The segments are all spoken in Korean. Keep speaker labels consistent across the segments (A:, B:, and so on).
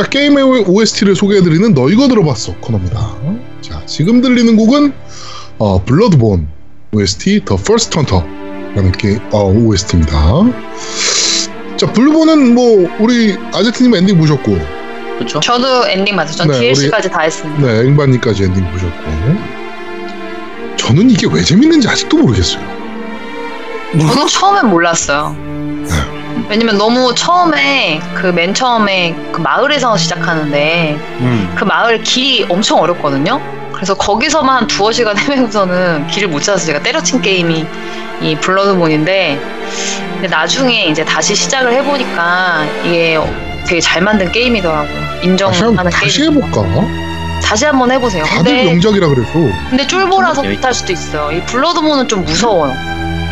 A: 자, 게임의 OST를 소개해드리는 너 이거 들어봤어 코너입니다. 자, 지금 들리는 곡은 어, 블러드본 OST The First Hunter라는 게 어, OST입니다. 자, 블러드본은 뭐 우리 아제트님 엔딩 보셨고,
B: 그렇죠?
C: 저도 엔딩 봤어요. 전
A: 네,
C: DLC까지 다 했습니다.
A: 네, 앵바님까지 엔딩 보셨고. 저는 이게 왜 재밌는지 아직도 모르겠어요.
C: 저도 처음엔 몰랐어요. 왜냐면 너무 처음에 그 맨 처음에 그 마을에서 시작하는데
D: 음.
C: 그 마을 길이 엄청 어렵거든요. 그래서 거기서만 한 두어 시간 헤매고서는 길을 못 찾아서 제가 때려친 게임이 이 블러드본인데 근데 나중에 이제 다시 시작을 해보니까 이게 되게 잘 만든 게임이더라고요.
A: 다시,
C: 인정하는
A: 한, 다시
C: 게임.
A: 해볼까?
C: 다시 한번 해보세요.
A: 다들
C: 근데
A: 명작이라 그래서.
C: 근데 쫄보라서 못할 수도 있어요. 이 블러드본은 좀 무서워요.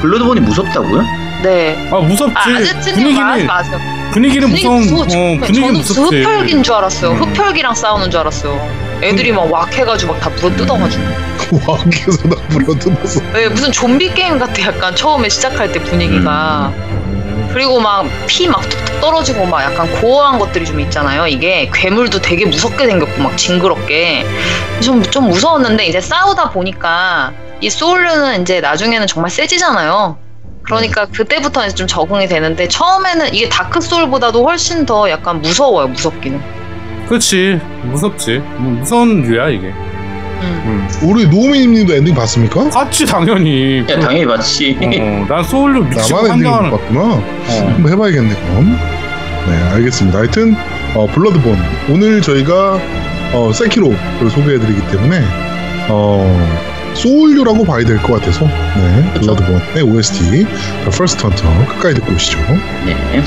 B: 블러드본이 무섭다고요?
C: 네.
D: 아 무섭지.
C: 아, 아제트님
D: 분위기는
C: 마세요.
D: 분위기는
C: 분위기
D: 무서운.
C: 무서워.
D: 어
C: 정말
D: 분위기
C: 저는
D: 무섭지.
C: 흡혈기인 줄 알았어요.
D: 음.
C: 흡혈기랑 싸우는 줄 알았어요. 애들이 막 왁 해가지고 막 다 물어 뜯어가지고.
A: 왕께서 나 불어들어서.
C: 네, 무슨 좀비 게임 같아. 약간 처음에 시작할 때 분위기가. 그리고 막피막 툭툭 떨어지고 막 약간 고어한 것들이 좀 있잖아요. 이게 괴물도 되게 무섭게 생겼고 막 징그럽게 좀, 좀 무서웠는데 이제 싸우다 보니까 이 소울류는 이제 나중에는 정말 세지잖아요. 그러니까 그때부터 이제 좀 적응이 되는데 처음에는 이게 다크 소울보다도 훨씬 더 약간 무서워요. 무섭기는.
D: 그렇지. 무섭지. 뭐 무서운 류야 이게.
C: 음.
D: 음.
A: 우리 노우미님도 엔딩 봤습니까?
D: 봤지 당연히.
B: 야, 당연히 맞지.
D: 어, 난 소울류 미치고
A: 나만 엔딩 못
D: 한다는.
A: 봤구나.
D: 어.
A: 한번 해봐야겠네 그럼. 네 알겠습니다. 하여튼 어, 블러드본 오늘 저희가 어, 세키로를 소개해드리기 때문에 어, 소울류라고 봐야 될 것 같아서 네. 블러드본의 OST The First Hunter 끝까지 듣고 오시죠.
B: 네.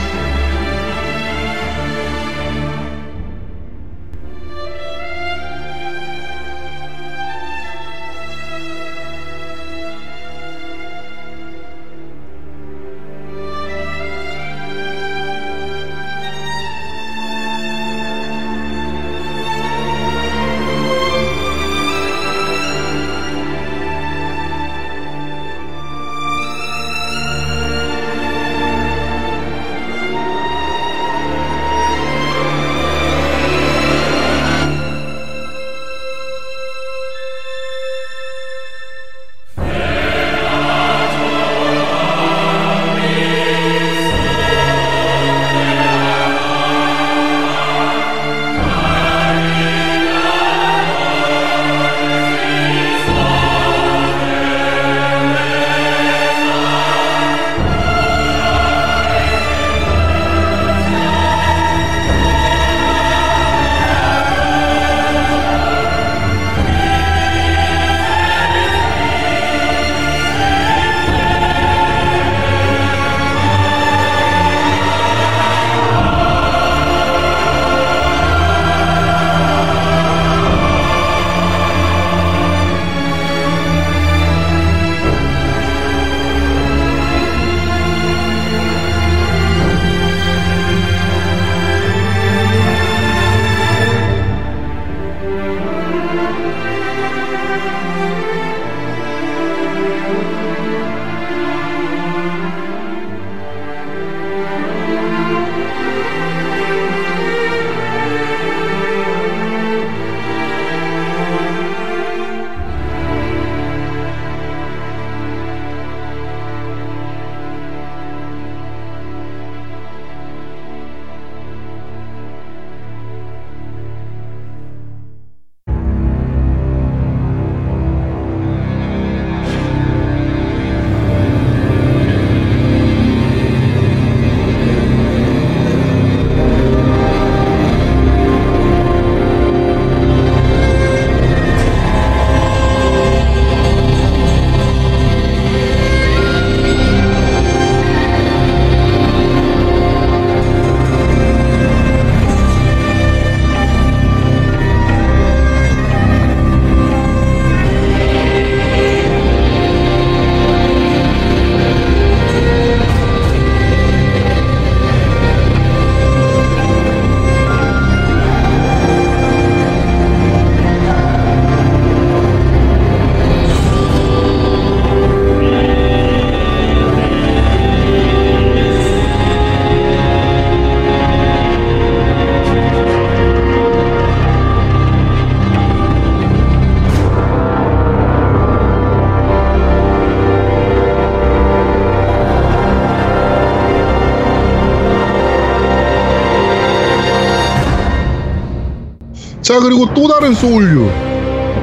A: 그리고 또 다른 소울류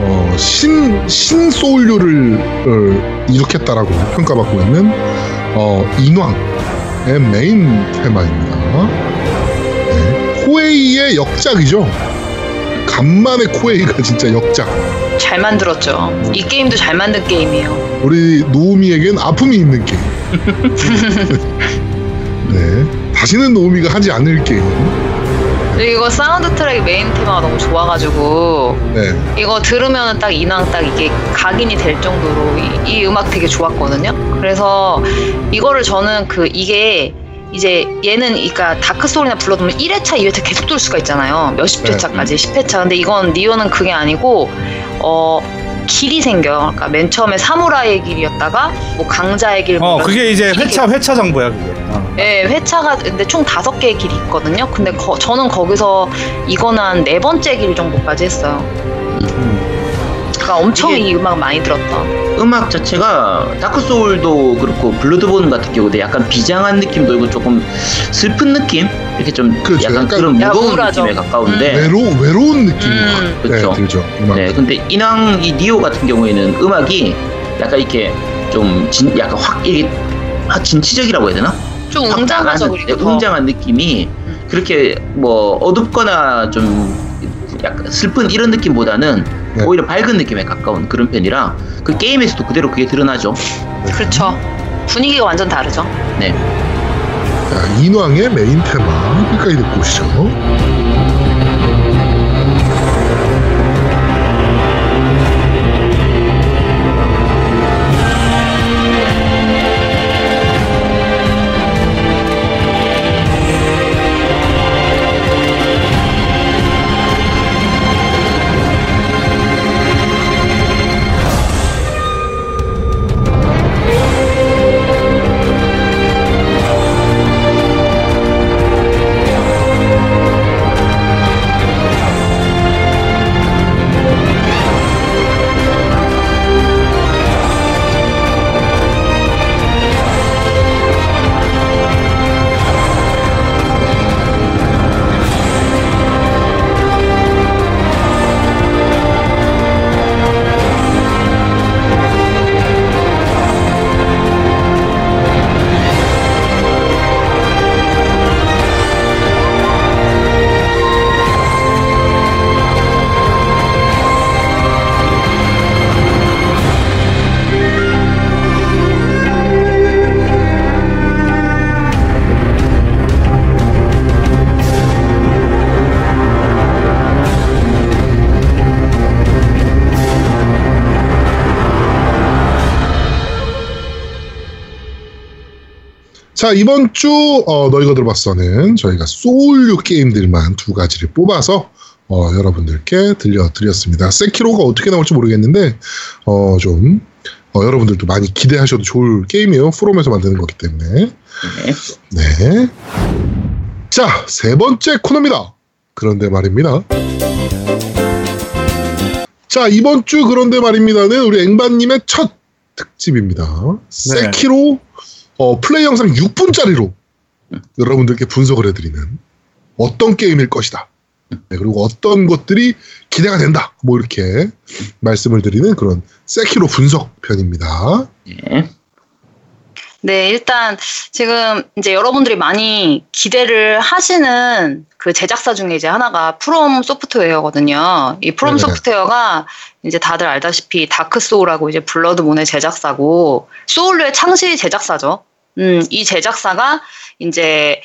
A: 어, 신, 신 소울류를 어, 이룩했다라고 평가받고 있는 어, 인왕의 메인 테마입니다. 네, 코에이의 역작이죠. 간만에 코에이가 진짜 역작.
C: 잘 만들었죠. 이 게임도 잘 만든 게임이에요.
A: 우리 노우미에겐 아픔이 있는 게임. 네, 다시는 노우미가 하지 않을 게임.
C: 그리고 이거 사운드 트랙 메인 테마가 너무 좋아가지고
A: 네,
C: 이거 들으면 딱 인왕 딱 이게 각인이 될 정도로 이, 이 음악 되게 좋았거든요. 그래서 이거를 저는 그 이게 이제 얘는 그러니까 다크 소울이나 블러드본은 1회차, 2회차 계속 돌 수가 있잖아요. 몇십
A: 네.
C: 회차까지 10회차. 근데 이건 니오는 그게 아니고 어 길이 생겨. 그러니까 맨 처음에 사무라이의 길이었다가 뭐 강자의 길.
D: 뭐어 그게 이제 회차 회차 정보야 그게. 어.
C: 네, 회차가 근데 총 다섯 개의 길이 있거든요. 근데 거- 저는 거기서 이거는 한 네 번째 길 정도까지 했어요. 그러니까 엄청
B: 이게-
C: 이 음악 많이 들었다.
B: 음악 자체가 다크 소울도 그렇고 블러드본 같은 경우도 약간 비장한 느낌 돌고 조금 슬픈 느낌 이렇게 좀
A: 그렇죠.
B: 약간,
A: 약간
B: 그런
C: 야,
B: 무거운
C: 우울하죠.
B: 느낌에 가까운데
A: 외로 외로운 느낌이
C: 음.
A: 확
B: 그렇죠.
A: 네, 들죠. 음악.
B: 네, 근데 인왕 이 니오 같은 경우에는 음악이 약간 이렇게 좀 진, 약간 확 이게 확 진취적이라고 해야 되나? 좀확
C: 웅장하죠
B: 네,
C: 더.
B: 웅장한 느낌이 그렇게 뭐 어둡거나 좀 약간 슬픈 이런 느낌보다는
A: 네.
B: 오히려 밝은 느낌에 가까운 그런 편이라 그 게임에서도 그대로 그게 드러나죠.
C: 그렇죠. 분위기가 완전 다르죠.
B: 네.
A: 자, 인왕의 메인 테마 끝까지 듣고 오시죠. 자 이번 주 어, 너희가 들어봤어는 저희가 소울류 게임들만 두 가지를 뽑아서 어, 여러분들께 들려드렸습니다. 세키로가 어떻게 나올지 모르겠는데 어, 좀 어, 여러분들도 많이 기대하셔도 좋을 게임이에요. 프롬에서 만드는 거기 때문에
B: 네.
A: 네. 자, 세 번째 코너입니다. 그런데 말입니다. 자, 이번 주 그런데 말입니다는 우리 앵바님의 첫 특집입니다. 세키로 어, 플레이 영상 6분짜리로 여러분들께 분석을 해드리는 어떤 게임일 것이다. 네, 그리고 어떤 것들이 기대가 된다. 뭐 이렇게 말씀을 드리는 그런 세키로 분석편입니다.
B: 네.
C: 네, 일단 지금 이제 여러분들이 많이 기대를 하시는 그 제작사 중에 이제 하나가 프롬 소프트웨어거든요. 이 프롬
A: 네네.
C: 소프트웨어가 이제 다들 알다시피 다크 소울하고 이제 블러드본의 제작사고 소울의 창시 제작사죠. 음, 이 제작사가 이제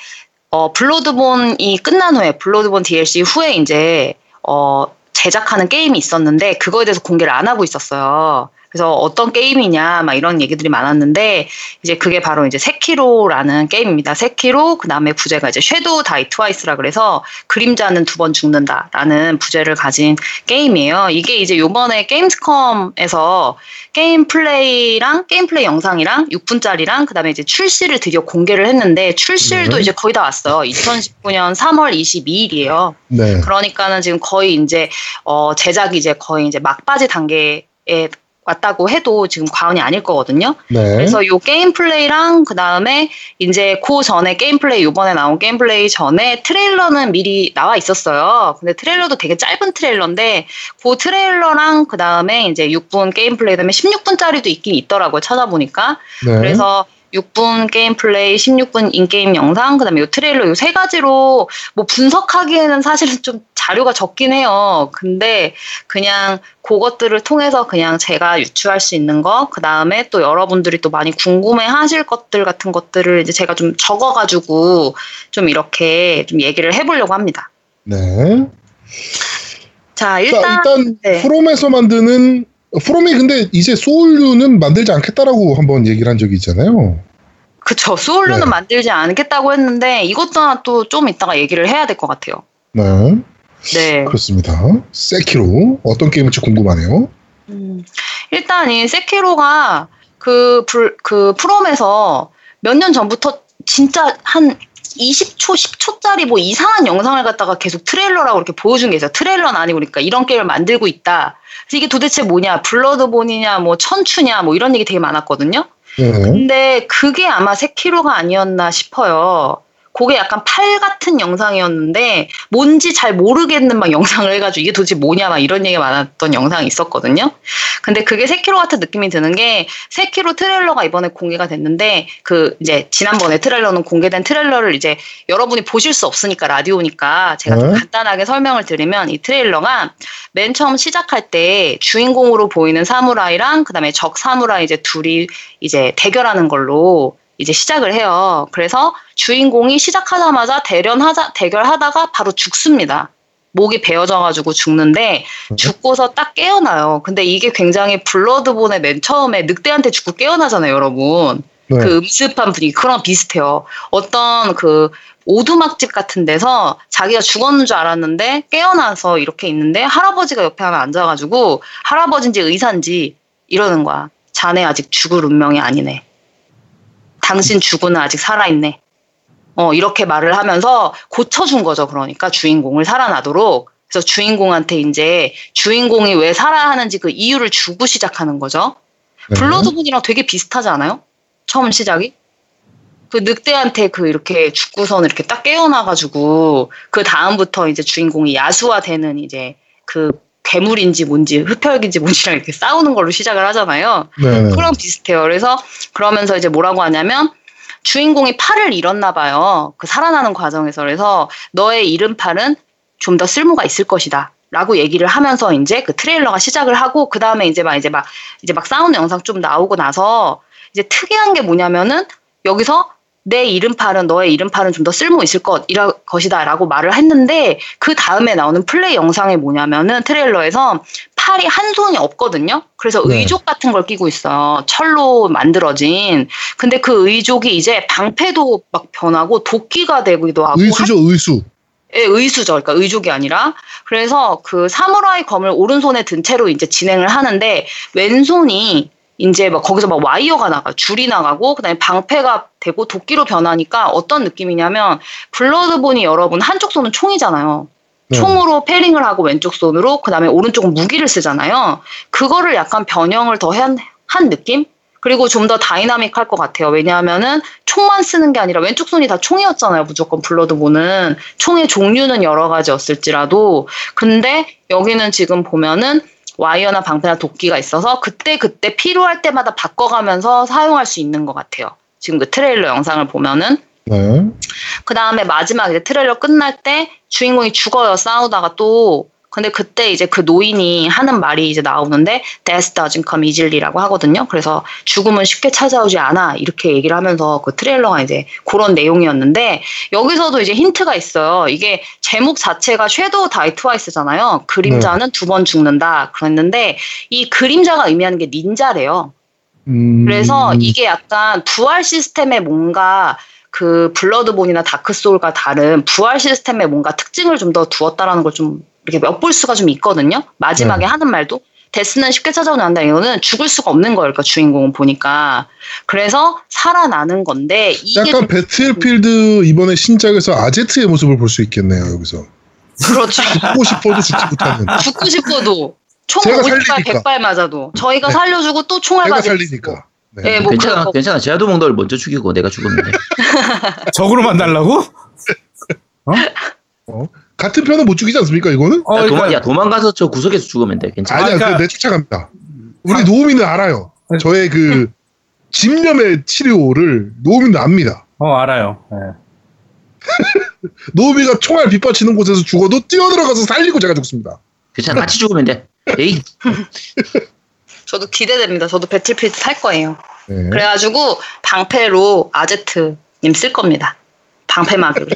C: 어 블러드본이 끝난 후에 블러드본 DLC 후에 이제 어 제작하는 게임이 있었는데 그거에 대해서 공개를 안 하고 있었어요. 그래서 어떤 게임이냐 막 이런 얘기들이 많았는데 이제 그게 바로 이제 세키로라는 게임입니다. 세키로 그다음에 부제가 이제 Shadow Die Twice라 그래서 그림자는 두 번 죽는다라는 부제를 가진 게임이에요. 이게 이제 요번에 게임스컴에서 게임 플레이랑 게임 플레이 영상이랑 6분짜리랑 그다음에 이제 출시를 드디어 공개를 했는데 출시일도
A: 네.
C: 이제 거의 다 왔어요. 2019년 3월 22일이에요.
A: 네.
C: 그러니까는 지금 거의 이제 어 제작이 이제 거의 이제 막바지 단계에 왔다고 해도 지금 과언이 아닐 거거든요.
A: 네.
C: 그래서 요 게임 플레이랑 그 다음에 이제 그 전에 게임 플레이 요번에 나온 게임 플레이 전에 트레일러는 미리 나와 있었어요. 근데 트레일러도 되게 짧은 트레일러인데 그 트레일러랑 그 다음에 이제 6분 게임 플레이 그다음에 16분짜리도 있긴 있더라고요. 찾아보니까.
A: 네.
C: 그래서 6분 게임 플레이, 16분 in-game 영상, 그 다음에 요 트레일러 요 세 가지로 뭐 분석하기에는 사실은 좀 자료가 적긴 해요. 근데 그냥 그것들을 통해서 그냥 제가 유추할 수 있는 거, 그 다음에 또 여러분들이 또 많이 궁금해 하실 것들 같은 것들을 이제 제가 좀 적어가지고 좀 이렇게 좀 얘기를 해보려고 합니다.
A: 네.
C: 자,
A: 자,
C: 일단.
A: 일단
C: 네.
A: 프롬에서 만드는 프롬이 근데 이제 소울류는 만들지 않겠다라고 한번 얘기를 한 적이 있잖아요.
C: 그쵸. 소울류는
A: 네.
C: 만들지 않겠다고 했는데 이것도 하나 또 좀 이따가 얘기를 해야 될 것 같아요.
A: 네.
C: 네.
A: 그렇습니다. 세키로 어떤 게임일지 궁금하네요.
C: 음, 일단 이 세키로가 그, 불, 그 프롬에서 몇 년 전부터 진짜 한 20초, 10초짜리 뭐 이상한 영상을 갖다가 계속 트레일러라고 이렇게 보여준 게 있어요. 트레일러는 아니고 그러니까 이런 게임을 만들고 있다. 그래서 이게 도대체 뭐냐, 블러드본이냐, 뭐 천주냐, 뭐 이런 얘기 되게 많았거든요.
A: 네.
C: 근데 그게 아마 세키로가 아니었나 싶어요. 그게 약간 팔 같은 영상이었는데 뭔지 잘 모르겠는 막 영상을 해가지고 이게 도대체 뭐냐 막 이런 얘기가 많았던 영상이 있었거든요. 근데 그게 세키로 같은 느낌이 드는 게 세키로 트레일러가 이번에 공개가 됐는데 그 이제 지난번에 트레일러는 공개된 트레일러를 이제 여러분이 보실 수 없으니까 라디오니까 제가 좀
A: 네.
C: 간단하게 설명을 드리면 이 트레일러가 맨 처음 시작할 때 주인공으로 보이는 사무라이랑 그다음에 적 사무라이 이제 둘이 이제 대결하는 걸로 이제 시작을 해요. 그래서 주인공이 시작하자마자 대련하자 대결하다가 바로 죽습니다. 목이 베어져가지고 죽는데 죽고서 딱 깨어나요. 근데 이게 굉장히 블러드본의 맨 처음에 늑대한테 죽고 깨어나잖아요, 여러분.
A: 네.
C: 그 음습한 분위기 그런 비슷해요. 어떤 그 오두막집 같은 데서 자기가 죽었는 줄 알았는데 깨어나서 이렇게 있는데 할아버지가 옆에 하나 앉아가지고 할아버지인지 의사인지 이러는 거야. 자네 아직 죽을 운명이 아니네. 당신 죽으는 아직 살아있네. 어, 이렇게 말을 하면서 고쳐준 거죠. 그러니까 주인공을 살아나도록. 그래서 주인공한테 이제 주인공이 왜 살아야 하는지 그 이유를 주고 시작하는 거죠.
A: 네.
C: 블러드본이랑 되게 비슷하지 않아요? 처음 시작이? 그 늑대한테 그 이렇게 죽고선 이렇게 딱 깨어나가지고 그 다음부터 이제 주인공이 야수화 되는 이제 그 괴물인지 뭔지 흡혈귀인지 뭔지랑 이렇게 싸우는 걸로 시작을 하잖아요.
A: 네.
C: 그랑 비슷해요. 그래서 그러면서 이제 뭐라고 하냐면 주인공이 팔을 잃었나 봐요. 그 살아나는 과정에서 그래서 너의 잃은 팔은 좀 더 쓸모가 있을 것이다. 라고 얘기를 하면서 이제 그 트레일러가 시작을 하고 그 다음에 이제 막 이제 막 이제 막 싸우는 영상 좀 나오고 나서 이제 특이한 게 뭐냐면은 여기서 내 이름팔은 너의 이름팔은 좀 더 쓸모 있을 것 이라 것이다 라고 말을 했는데 그 다음에 나오는 플레이 영상이 뭐냐면은 트레일러에서 팔이 한 손이 없거든요. 그래서
A: 네.
C: 의족 같은 걸 끼고 있어요. 철로 만들어진. 근데 그 의족이 이제 방패도 막 변하고 도끼가 되기도 하고
A: 의수죠, 의수.
C: 예, 의수죠. 그러니까 의족이 아니라. 그래서 그 사무라이 검을 오른손에 든 채로 이제 진행을 하는데 왼손이 이제 막 거기서 막 와이어가 나가, 줄이 나가고 그다음에 방패가 되고 도끼로 변하니까 어떤 느낌이냐면 블러드본이 여러분 한쪽 손은 총이잖아요.
A: 네.
C: 총으로 parrying을 하고 왼쪽 손으로 그다음에 오른쪽은 무기를 쓰잖아요. 그거를 약간 변형을 더한 한 느낌? 그리고 좀 더 다이나믹할 것 같아요. 왜냐하면은 총만 쓰는 게 아니라 왼쪽 손이 다 총이었잖아요. 무조건 블러드본은 총의 종류는 여러 가지였을지라도 근데 여기는 지금 보면은 와이어나 방패나 도끼가 있어서 그때 그때 필요할 때마다 바꿔가면서 사용할 수 있는 것 같아요. 지금 그 트레일러 영상을 보면은
A: 네.
C: 그 다음에 마지막 이제 트레일러 끝날 때 주인공이 죽어요 싸우다가 또 근데 그때 이제 그 노인이 하는 말이 이제 나오는데 Death doesn't come easily라고 하거든요. 그래서 죽음은 쉽게 찾아오지 않아 이렇게 얘기를 하면서 그 트레일러가 이제 그런 내용이었는데 여기서도 이제 힌트가 있어요. 이게 제목 자체가 섀도우 다이 트와이스잖아요. 그림자는 두번 죽는다 그랬는데 이 그림자가 의미하는 게 닌자래요.
A: 음,
C: 그래서 이게 약간 부활 시스템에 뭔가 그 블러드본이나 다크소울과 다른 부활 시스템에 뭔가 특징을 좀 더 두었다라는 걸좀 이렇게 엿볼 수가 좀 있거든요. 마지막에
A: 네.
C: 하는 말도 데스는 쉽게 찾아오지 않는다. 이거는 죽을 수가 없는 거예요. 그러니까 주인공은 보니까. 그래서 살아나는 건데 이게
A: 약간
C: 좀-
A: 배틀필드 이번에 신작에서 아제트의 모습을 볼 수 있겠네요, 여기서.
C: 그렇죠.
A: 죽고 싶어도 죽지 못하는.
C: 죽고 싶어도 총
A: 제가
C: 50발,
A: 살리니까.
C: 100발 맞아도 저희가
A: 네.
C: 살려주고 또 총알 맞을
A: 살리니까. 네.
C: 예, 뭐
B: 괜찮아. 괜찮아. 제아도몽도를 먼저 죽이고 내가 죽으면 돼.
D: 적으로 만 달라고?
A: 같은 편은 못 죽이지 않습니까, 이거는?
D: 어,
B: 야, 도망,
D: 그러니까
B: 야, 도망가서 저 구석에서 죽으면 돼. 괜찮아.
A: 아니야,
D: 아, 그러니까-
A: 그내 쫓아갑니다. 우리 노우미는 알아요.
D: 네.
A: 저의 그 집념의 치료를 노우미는 압니다.
D: 어 알아요. 예.
A: 노우미가 총알 빗발치는 곳에서 죽어도 뛰어들어가서 살리고 제가 죽습니다.
B: 괜찮아. 같이 죽으면 돼. 에이,
C: 저도 기대됩니다. 저도 배틀필드 할 거예요.
A: 네.
C: 그래가지고 방패로 아제트님 쓸 겁니다. 방패 막으로.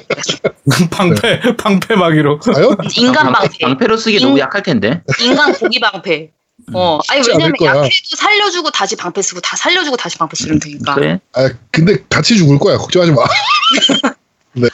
D: 방패 방패막이로.
A: 과연?
C: 인간 방패.
B: 방패로 쓰기
C: 인-
B: 너무 약할 텐데.
C: 인간 고기 방패. 어, 아니 왜냐면. 약해도 살려주고 다시 방패 쓰고 다 살려주고 다시 방패 쓰면 되니까.
B: 그래?
A: 아, 근데 같이 죽을 거야. 걱정하지 마. 네.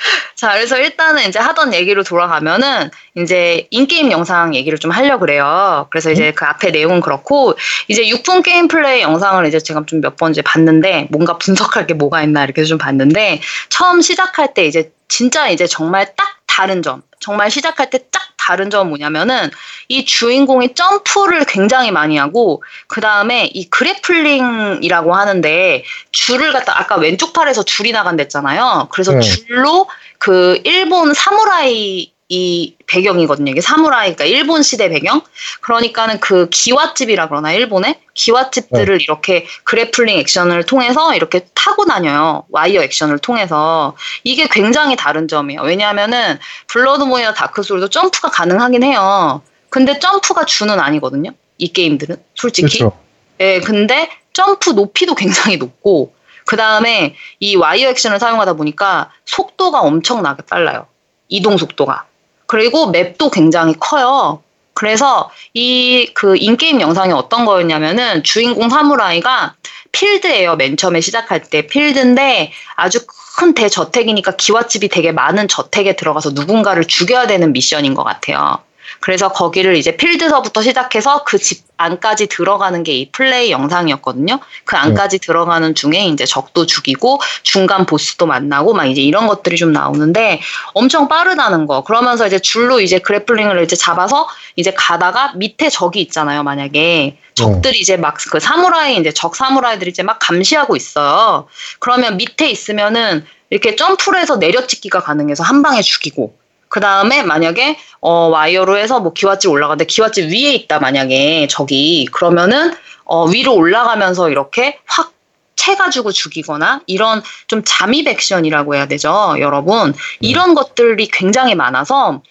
C: 자, 그래서 일단은 이제 하던 얘기로 돌아가면은 이제 인게임 영상 얘기를 좀 하려고 그래요. 그래서 이제 그 앞에 내용은 그렇고 이제 6분 게임 플레이 영상을 이제 제가 좀 몇 번 이제 봤는데 뭔가 분석할 게 뭐가 있나 이렇게 좀 봤는데 처음 시작할 때 이제 진짜 이제 정말 딱 다른 점. 정말 시작할 때 딱 다른 점은 뭐냐면은 이 주인공이 점프를 굉장히 많이 하고 그 다음에 이 그래플링이라고 하는데 줄을 갖다 아까 왼쪽 팔에서 줄이 나간댔잖아요. 그래서
A: 네.
C: 줄로 그 일본 사무라이 이 배경이거든요. 이게 사무라이, 그러니까 일본 시대 배경. 그러니까는 그 기와집이라 그러나 일본의 기와집들을 이렇게 그래플링 액션을 통해서 이렇게 타고 다녀요. 와이어 액션을 통해서 이게 굉장히 다른 점이에요. 왜냐하면은 블러드본이나 다크소울도 점프가 가능하긴 해요. 근데 점프가 주는 아니거든요. 이 게임들은 솔직히.
A: 그렇죠.
C: 예, 근데 점프 높이도 굉장히 높고, 그 다음에 이 와이어 액션을 사용하다 보니까 속도가 엄청나게 빨라요. 이동 속도가. 그리고 map도 굉장히 커요. 그래서 이 그 in-game 영상이 어떤 거였냐면은 주인공 사무라이가 필드예요. 맨 처음에 시작할 때 필드인데 아주 큰 대저택이니까 기와집이 되게 많은 저택에 들어가서 누군가를 죽여야 되는 미션인 것 같아요. 그래서 거기를 이제 필드서부터 시작해서 그 집 안까지 들어가는 게 이 플레이 영상이었거든요. 그 안까지 들어가는 중에 이제 적도 죽이고 중간 보스도 만나고 막 이제 이런 것들이 좀 나오는데 엄청 빠르다는 거. 그러면서 이제 줄로 이제 그래플링을 이제 잡아서 이제 가다가 밑에 적이 있잖아요. 만약에 적들이 이제 막 그 사무라이 이제 적 사무라이들이 이제 막 감시하고 있어요. 그러면 밑에 있으면은 이렇게 점프를 해서 내려찍기가 가능해서 한 방에 죽이고 그 다음에 만약에 어 와이어로 해서 뭐 기와집 올라가는데 기와집 위에 있다 만약에 적이 그러면은 어 위로 올라가면서 이렇게 확 채가지고 죽이거나 이런 좀 잠입 액션이라고 해야 되죠 여러분. 이런 것들이 굉장히 많아서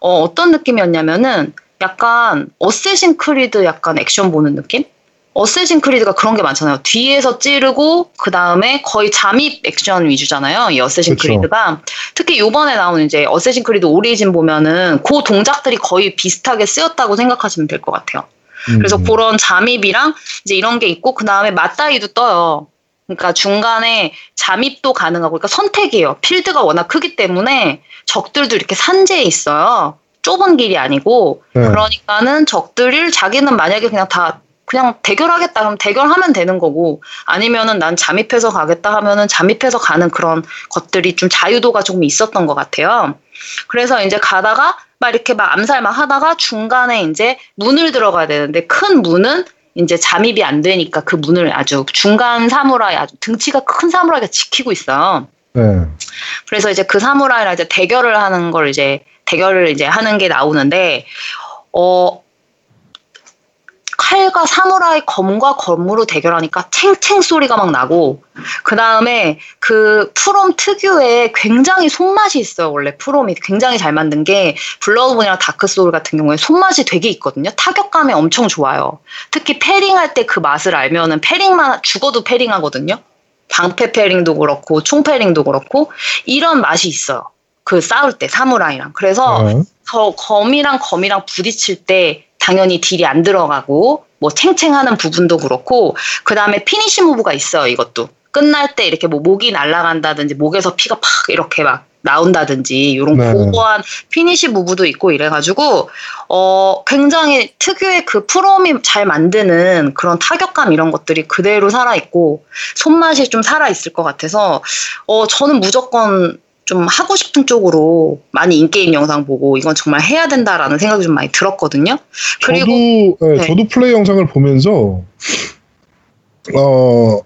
C: 어 어떤 느낌이었냐면은 약간 어쌔신 크리드 약간 액션 보는 느낌? 어쌔신 크리드가 그런 게 많잖아요. 뒤에서 찌르고 그 다음에 거의 잠입 액션 위주잖아요. 이 어쌔신
A: 그쵸.
C: 크리드가 특히 요번에 나온 이제 어쌔신 크리드 오리진 보면은 그 동작들이 거의 비슷하게 쓰였다고 생각하시면 될 것 같아요. 그래서
A: 음.
C: 그런 잠입이랑 이제 이런 게 있고 그 다음에 맞다이도 떠요. 그러니까 중간에 잠입도 가능하고 그러니까 선택이에요. 필드가 워낙 크기 때문에 적들도 이렇게 산재에 있어요. 좁은 길이 아니고
A: 네.
C: 그러니까는 적들을 자기는 만약에 그냥 다 그냥 대결하겠다 그럼 대결하면 되는 거고 아니면은 난 잠입해서 가겠다 하면은 잠입해서 가는 그런 것들이 좀 자유도가 조금 있었던 것 같아요. 그래서 이제 가다가 막 이렇게 막 암살 막 하다가 중간에 이제 문을 들어가야 되는데 큰 문은 이제 잠입이 안 되니까 그 문을 아주 중간 사무라이 아주 등치가 큰 사무라이가 지키고 있어요.
A: 네.
C: 그래서 이제 그 사무라이랑 이제 대결을 하는 걸 이제 대결을 이제 하는 게 나오는데 어 칼과 사무라이 검과 검으로 대결하니까 탱탱 소리가 막 나고 그 다음에 그 프롬 특유의 굉장히 손맛이 있어요 원래 프롬이. 굉장히 잘 만든 게 블러드본이랑 다크 소울 같은 경우에 손맛이 되게 있거든요. 타격감이 엄청 좋아요. 특히 parrying할 때 그 맛을 알면은 parrying만 죽어도 parrying하거든요. 방패 parrying도 그렇고 총 parrying도 그렇고 이런 맛이 있어요. 그 싸울 때 사무라이랑. 그래서
A: 네.
C: 저 검이랑 검이랑 부딪힐 때 당연히 deal이 안 들어가고 뭐 챙챙하는 부분도 그렇고 그 다음에 finish move가 있어요 이것도 끝날 때 이렇게 뭐 목이 날아간다든지 목에서 피가 팍 이렇게 막 나온다든지 이런
A: 네.
C: gore한 finish move도 있고 이래가지고 어 굉장히 특유의 그 프롬이 잘 만드는 그런 타격감 이런 것들이 그대로 살아 있고 손맛이 좀 살아 있을 것 같아서 어 저는 무조건 좀 하고 싶은 쪽으로 많이 in-game 영상 보고 이건 정말 해야 된다라는 생각이 좀 많이 들었거든요. 그리고
A: 저도 예,
C: 네.
A: 저도 플레이 영상을 보면서 어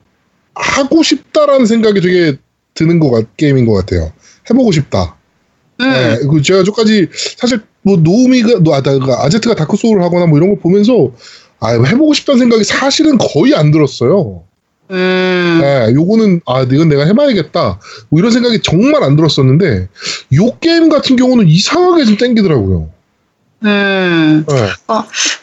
A: 하고 싶다라는 생각이 되게 드는 것 같, 게임인 것 같아요. 해보고 싶다.
C: 음,
A: 예, 그 제가 저까지 사실 뭐 노우미가 노 아, 나- 그 아제트가 다크 소울을 하거나 뭐 이런 걸 보면서 아 해보고 싶다는 생각이 사실은 거의 안 들었어요.
C: 음,
A: 예, 요거는 아 이건 내가 해봐야겠다. 뭐 이런 생각이 정말 안 들었었는데 요 게임 같은 경우는 이상하게 좀 땡기더라고요.
C: 음.
A: 예.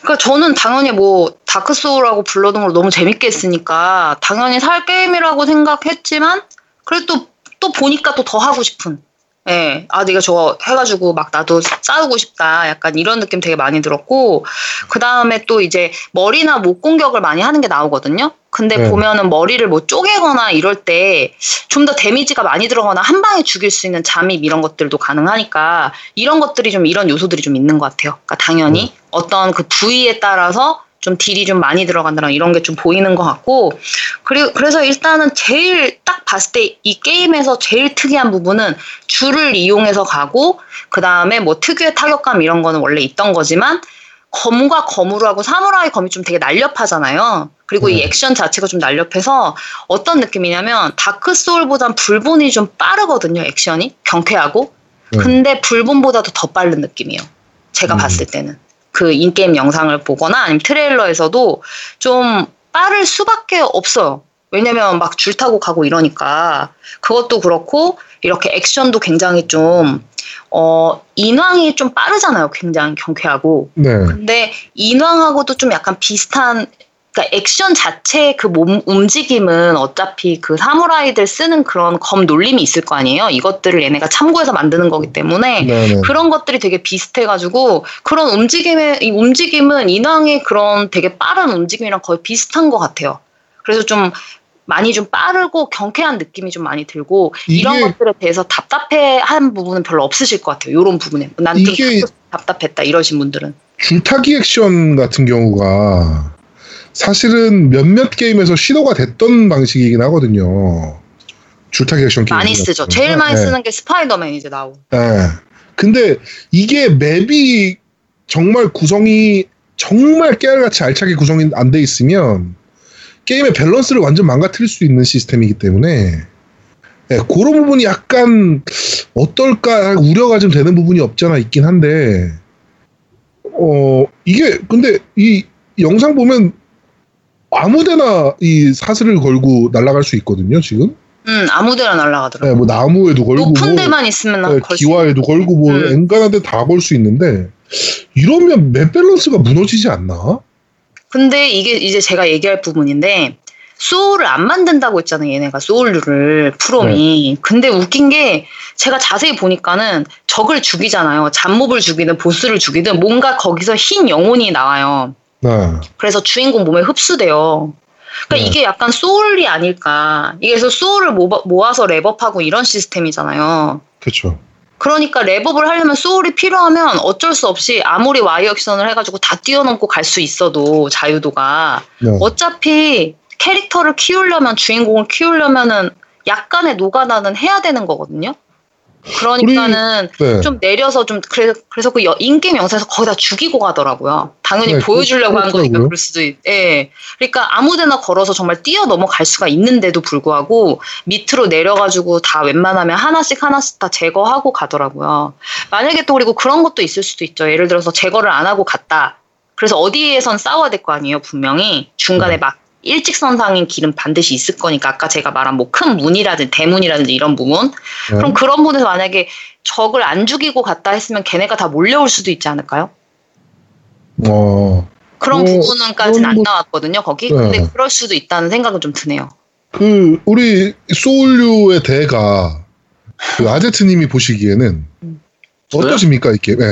C: 그러니까 저는 당연히 뭐 Dark Soul하고 Blood를 너무 재밌게 했으니까 당연히 살 게임이라고 생각했지만 그래도 또 보니까 또 더 하고 싶은. 예, 아 내가 저거 해가지고 막 나도 싸우고 싶다. 약간 이런 느낌 되게 많이 들었고 그 다음에 또 이제 머리나 목 공격을 많이 하는 게 나오거든요. 근데
A: 네.
C: 보면은 머리를 뭐 쪼개거나 이럴 때 좀 더 데미지가 많이 들어가나 한 방에 죽일 수 있는 잠입 이런 것들도 가능하니까 이런 것들이 좀 이런 요소들이 좀 있는 것 같아요. 그러니까 당연히 어떤 그 부위에 따라서 좀 딜이 좀 많이 들어간다는 이런 게 좀 보이는 것 같고 그리고 그래서 일단은 제일 딱 봤을 때 이 게임에서 제일 특이한 부분은 줄을 이용해서 가고 그 다음에 뭐 특유의 타격감 이런 거는 원래 있던 거지만 검과 검으로 하고 사무라이 검이 좀 되게 날렵하잖아요. 그리고 이
A: 네.
C: 액션 자체가 좀 날렵해서 어떤 느낌이냐면 Dark Soul보단 불본이 좀 빠르거든요. 액션이 경쾌하고.
A: 네.
C: 근데 불본보다도 더 빠른 느낌이에요. 제가
A: 음.
C: 봤을 때는 그 in-game 영상을 보거나 아니면 트레일러에서도 좀 빠를 수밖에 없어요. 왜냐면 막 줄 타고 가고 이러니까 그것도 그렇고 이렇게 액션도 굉장히 좀 어, 인왕이 좀 빠르잖아요. 굉장히 경쾌하고.
A: 네.
C: 근데 인왕하고도 좀 약간 비슷한 그러니까 액션 자체의 그 몸 움직임은 어차피 그 사무라이들 쓰는 그런 검 놀림이 있을 거 아니에요. 이것들을 얘네가 참고해서 만드는 거기 때문에
A: 네, 네.
C: 그런 것들이 되게 비슷해가지고 그런 움직임의 이 움직임은 인왕의 그런 되게 빠른 움직임이랑 거의 비슷한 것 같아요. 그래서 좀 많이 좀 빠르고 경쾌한 느낌이 좀 많이 들고 이런 것들에 대해서 답답해한 부분은 별로 없으실 것 같아요. 이런 부분에 난 좀 답답했다 이러신 분들은.
A: 줄타기 액션 같은 경우가 사실은 몇몇 게임에서 시도가 됐던 방식이긴 하거든요. 줄타기 액션 게임.
C: 많이 쓰죠. 제일 많이 쓰는 게 스파이더맨 이제 나오고.
A: 네. 근데 이게 맵이 정말 구성이 정말 깨알같이 알차게 구성이 안 돼 있으면 게임의 밸런스를 완전 망가뜨릴 수 있는 시스템이기 때문에 네, 그런 부분이 약간 어떨까 우려가 좀 되는 부분이 없잖아 있긴 한데 어 이게 근데 이 영상 보면 아무데나 이 사슬을 걸고 날아갈 수 있거든요 지금
C: 음 아무데나 날아가더라고.
A: 네, 뭐 나무에도 걸고
C: 높은
A: 뭐
C: 데만 있으면
A: 네, 기와에도 걸고 뭐
C: 음.
A: 엔간한 데다 걸 수 있는데 이러면 맵 밸런스가 무너지지 않나?
C: 근데 이게 이제 제가 얘기할 부분인데 소울을 안 만든다고 했잖아요. 얘네가 소울류를 프롬이.
A: 네.
C: 근데 웃긴 게 제가 자세히 보니까는 적을 죽이잖아요. 잡몹을 죽이든 보스를 죽이든 뭔가 거기서 흰 영혼이 나와요.
A: 네.
C: 그래서 주인공 몸에 흡수돼요. 그러니까
A: 네.
C: 이게 약간 소울이 아닐까. 이게 그래서 소울을 모아- 모아서 랩업하고 이런 시스템이잖아요.
A: 그렇죠.
C: 그러니까 랩업을 하려면 소울이 필요하면 어쩔 수 없이 아무리 와이어 액션을 해가지고 다 뛰어넘고 갈 수 있어도 자유도가
A: 네.
C: 어차피 캐릭터를 키우려면 주인공을 키우려면은 약간의 노가다는 해야 되는 거거든요. 그러니까는
A: 네.
C: 좀 내려서 좀 그래, 그래서 그 여- 인게임 영상에서 거의 다 죽이고 가더라고요. 당연히
A: 네,
C: 보여주려고 한 거니까. 그럴 수도 있. 예. 그러니까 아무데나 걸어서 정말 뛰어 넘어갈 수가 있는데도 불구하고 밑으로 내려가지고 다 웬만하면 하나씩 하나씩 다 제거하고 가더라고요. 만약에 또 그리고 그런 것도 있을 수도 있죠. 예를 들어서 제거를 안 하고 갔다. 그래서 어디에선 싸워야 될 거 아니에요, 분명히. 중간에
A: 네.
C: 막 일직선상인 길은 반드시 있을 거니까 아까 제가 말한 뭐 큰 문이라든지 대문이라든지 이런 부분
A: 네.
C: 그럼 그런 부분에서 만약에 적을 안 죽이고 갔다 했으면 걔네가 다 몰려올 수도 있지 않을까요?
A: 어,
C: 그런
A: 어,
C: 부분은까지는
A: 그건
C: 안
A: 뭐-
C: 나왔거든요, 거기.
A: 네.
C: 근데 그럴 수도 있다는 생각은 좀 드네요.
A: 그 우리 소울류의 대가 그 아제트님이 보시기에는
C: 음.
A: 어떠십니까 이게? 네.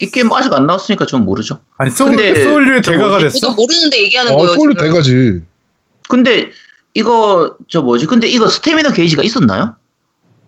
B: 이 게임 아직 안 나왔으니까 전 모르죠.
D: 아니 소울,
B: 근데
D: 소울류의
B: 저
D: 대가가 됐어?
C: 모르는데 얘기하는
A: 어,
C: 거예요.
A: Soul류
C: 지금.
A: 대가지.
B: 근데 이거 저 뭐지? 근데 이거 스태미나 게이지가 있었나요?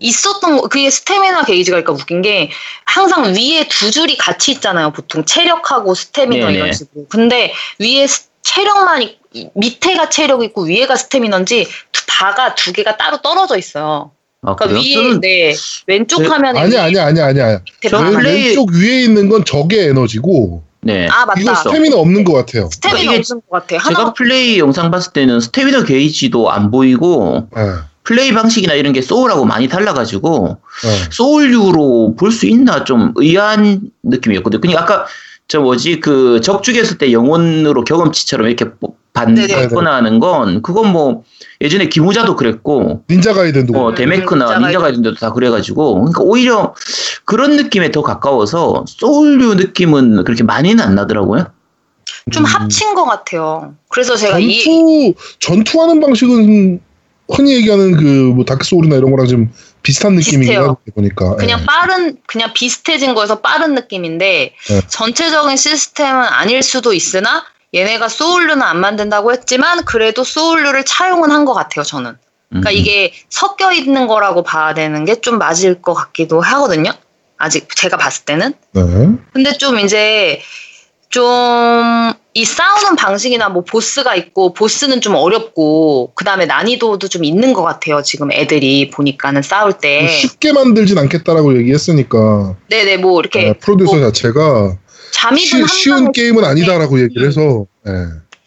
C: 있었던 거, 그게 스태미나 게이지가 그러니까 웃긴 게 항상 위에 두 줄이 같이 있잖아요. 보통 체력하고 스태미너
B: 네네.
C: 이런 식으로. 근데 위에 스- 체력만 있- 밑에가 체력 있고 위에가 스태미너인지 두- 바가 두 개가 따로 떨어져 있어요.
B: 아,
C: 그러니까
B: 저는
C: 네 왼쪽
B: 제-
C: 화면에
A: 아니야, 아니야, 아니야, 아니야.
B: 저
A: 왼,
B: 플레이-
A: 왼쪽 위에 있는 건 적의 에너지고
B: 네.
C: 아 맞다
A: 이거 스태미나 없는 것 같아요.
C: 스태미나
B: 이게
C: 없는 것 같아
B: 제가
C: 하나
B: 플레이 영상 봤을 때는 스태미너 게이지도 안 보이고
A: 예,
B: 플레이 방식이나 이런 게 Soul하고 많이 달라가지고
A: 예.
B: Soul류로 볼 수 있나 좀 의아한 느낌이었거든요. 그냥 아까 저 뭐지 그 적 죽였을 때 영혼으로 경험치처럼 이렇게 뭐
C: 네네.
B: 받거나 하는 건 그건 뭐 예전에 귀무자도 그랬고
A: 닌자 가이덴도
B: 어,
C: 음,
B: 데메크나
C: 닌자
B: 닌자 가이덴도 다 그래가지고 그러니까 오히려 그런 느낌에 더 가까워서 Soul류 느낌은 그렇게 많이는 안 나더라고요.
C: 좀
A: 음.
C: 합친 것 같아요 그래서 제가 이
A: 전투 전투하는 방식은 흔히 얘기하는 그 뭐 Dark Soul이나 이런 거랑 좀 비슷한 느낌이긴. 하다 보니까
C: 그냥
A: 예.
C: 빠른 그냥 비슷해진 거에서 빠른 느낌인데
A: 네.
C: 전체적인 시스템은 아닐 수도 있으나 얘네가 Soul류는 안 만든다고 했지만 그래도 Soul류를 차용은 한 것 같아요 저는. 그러니까
B: 음.
C: 이게 섞여 있는 거라고 봐야 되는 게 좀 맞을 것 같기도 하거든요. 아직 제가 봤을 때는.
A: 네.
C: 근데 좀 이제 좀 이 싸우는 방식이나 뭐 보스가 있고 보스는 좀 어렵고 그 다음에 난이도도 좀 있는 것 같아요 지금 애들이 보니까는 싸울 뭐때
A: 쉽게 만들진 않겠다라고 얘기했으니까.
C: 네네 뭐 이렇게
A: 예, 프로듀서
C: 뭐
A: 자체가
C: 잠입은
A: 쉬,
C: 한
A: 쉬운 게임은 아니다라고 얘기를 해서 예.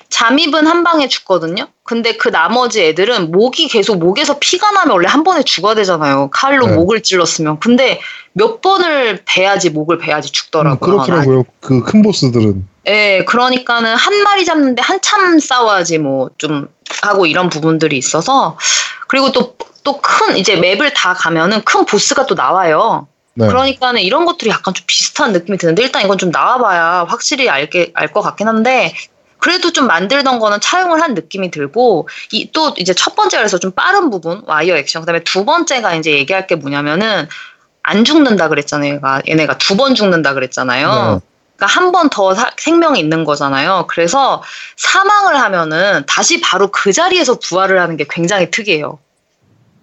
C: 잠입은 한 방에 죽거든요. 근데 그 나머지 애들은 목이 계속 목에서 피가 나면 원래 한 번에 죽어야 되잖아요. 칼로
A: 네.
C: 목을 찔렀으면. 근데 몇 번을 베야지 목을 베야지
A: 음,
C: 죽더라고요.
A: 그렇더라고요. 그 큰 보스들은
C: 예, 그러니까는 한 마리 잡는데 한참 싸워야지 뭐 좀 하고 이런 부분들이 있어서 그리고 또 또 큰 이제 맵을 다 가면은 큰 보스가 또 나와요.
A: 네.
C: 그러니까는 이런 것들이 약간 좀 비슷한 느낌이 드는데 일단 이건 좀 나와봐야 확실히 알게 알 것 같긴 한데 그래도 좀 만들던 거는 차용을 한 느낌이 들고 이 또 이제 첫 번째 그래서 좀 빠른 부분 와이어 액션 그다음에 두 번째가 이제 얘기할 게 뭐냐면은 안 죽는다 그랬잖아요. 얘가 얘네가 두 번 죽는다 그랬잖아요.
A: 네.
C: 그러니까 한 번 더 생명이 있는 거잖아요. 그래서 사망을 하면은 다시 바로 그 자리에서 부활을 하는 게 굉장히 특이해요.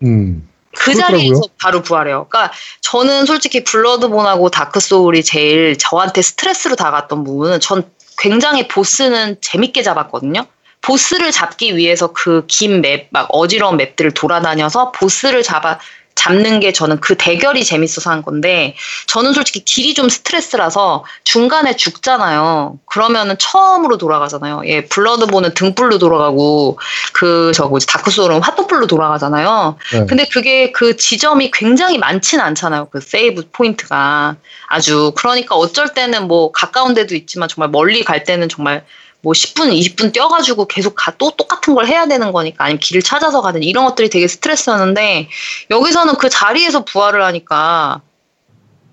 A: 음.
C: 그
A: 그렇더라고요.
C: 자리에서 바로 부활해요. 그러니까 저는 솔직히 Bloodborne하고 Dark Soul이 제일 저한테 스트레스로 다가왔던 부분은 전 굉장히 보스는 재밌게 잡았거든요. 보스를 잡기 위해서 그 긴 map, 막 어지러운 map들을 돌아다녀서 보스를 잡아 잡는 게 저는 그 대결이 재밌어서 한 건데 저는 솔직히 길이 좀 스트레스라서 중간에 죽잖아요. 그러면은 처음으로 돌아가잖아요. 예, Bloodborne은 등불로 돌아가고 그저 뭐지 Dark Soul은 화톳불로 돌아가잖아요.
A: 네.
C: 근데 그게 그 지점이 굉장히 많진 않잖아요. 그 save point가 아주 그러니까 어쩔 때는 뭐 가까운 데도 있지만 정말 멀리 갈 때는 정말 뭐 10분, 20분 뛰어가지고 계속 가, 또 똑같은 걸 해야 되는 거니까 아니면 길을 찾아서 가든 이런 것들이 되게 스트레스였는데 여기서는 그 자리에서 부활을 하니까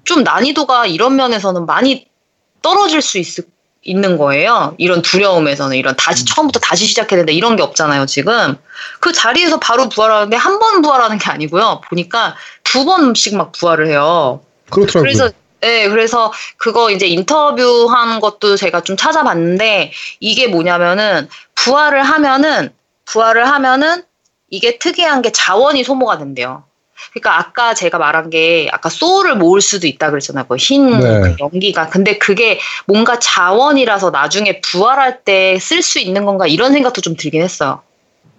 C: 좀 난이도가 이런 면에서는 많이 떨어질 수 있, 있는 거예요. 이런 두려움에서는 이런 다시 처음부터 다시 시작해야 된다 이런 게 없잖아요. 지금 그 자리에서 바로 부활하는데 한 번 부활하는 게 아니고요. 보니까 두 번씩 막 부활을 해요.
A: 그렇더라고요.
C: 그래서 네, 그래서 그거 이제 인터뷰한 것도 제가 좀 찾아봤는데 이게 뭐냐면은 부활을 하면은 부활을 하면은 이게 특이한 게 자원이 소모가 된대요. 그러니까 아까 제가 말한 게 아까 소울을 모을 수도 있다 그랬잖아요. 그흰
A: 네.
C: 연기가. 근데 그게 뭔가 자원이라서 나중에 부활할 때 쓸 수 있는 건가 이런 생각도 좀 들긴 했어요.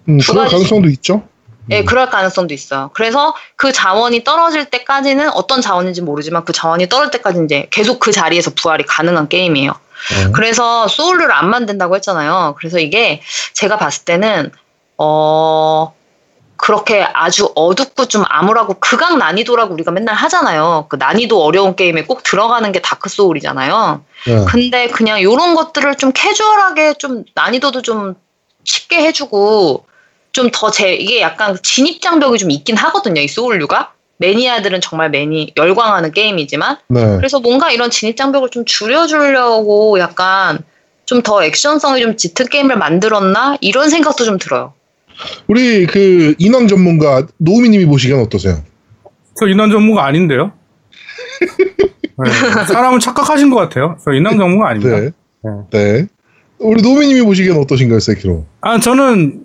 A: 음, 그럴
C: 가지-
A: 가능성도 있죠.
C: 예,
A: 음.
C: 그럴 가능성도 있어요. 그래서 그 자원이 떨어질 때까지는 어떤 자원인지 모르지만 그 자원이 떨어질 때까지 이제 계속 그 자리에서 부활이 가능한 게임이에요.
A: 어.
C: 그래서 Soul을 안 만든다고 했잖아요. 그래서 이게 제가 봤을 때는 어 그렇게 아주 어둡고 좀 암울하고 극악 난이도라고 우리가 맨날 하잖아요. 그 난이도 어려운 게임에 꼭 들어가는 게 Dark Soul이잖아요.
A: 네.
C: 근데 그냥 이런 것들을 좀 캐주얼하게 좀 난이도도 좀 쉽게 해주고 좀 더 제 이게 약간 진입 장벽이 좀 있긴 하거든요. 이 소울류가 매니아들은 정말 매니 열광하는 게임이지만
A: 네.
C: 그래서 뭔가 이런 진입 장벽을 좀 줄여주려고 약간 좀 더 액션성이 좀 짙은 게임을 만들었나 이런 생각도 좀 들어요.
A: 우리 그 인왕 전문가 노우미님이 보시기엔 어떠세요?
D: 저 인원 전무가 아닌데요? 네, 사람을 착각하신 것 같아요. 저 인왕 전무가 아닙니다.
A: 네.
D: 네.
A: 네. 우리 노우미님이 보시기엔 어떠신가요, 세키로?
D: 아, 저는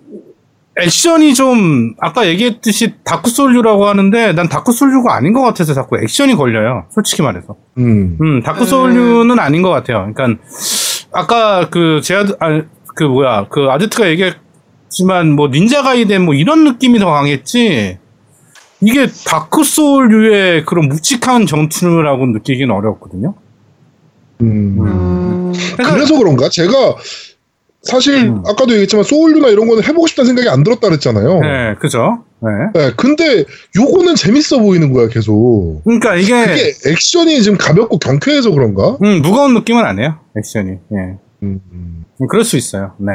D: 액션이 좀 아까 얘기했듯이 Dark Soul류라고 하는데 난 Dark Soul류가 아닌 것 같아서 자꾸 액션이 걸려요. 솔직히 말해서.
A: 음.
D: 음, Dark Soul류는 아닌 것 같아요. 그러니까 아까 그 제아드 아, 그 뭐야 그 아제트가 얘기했지만 뭐 닌자 가이덴 뭐 이런 느낌이 더 강했지. 이게 Dark Soul류의 그런 묵직한 전투라고 느끼기는 어렵거든요.
A: 음.
C: 음.
A: 그래서 그런가? 제가 사실
D: 음.
A: 아까도 얘기했지만 Soul류나 이런 거는 해보고 싶다는 생각이 안 들었다 그랬잖아요.
D: 네, 그죠? 네.
A: 네, 근데 요거는 재밌어 보이는 거야 계속.
D: 그러니까 이게,
A: 그게 액션이 지금 가볍고 경쾌해서 그런가?
D: 음, 무거운 느낌은 아니에요. 액션이. 예.
A: 음, 음.
D: 음, 그럴 수 있어요. 네.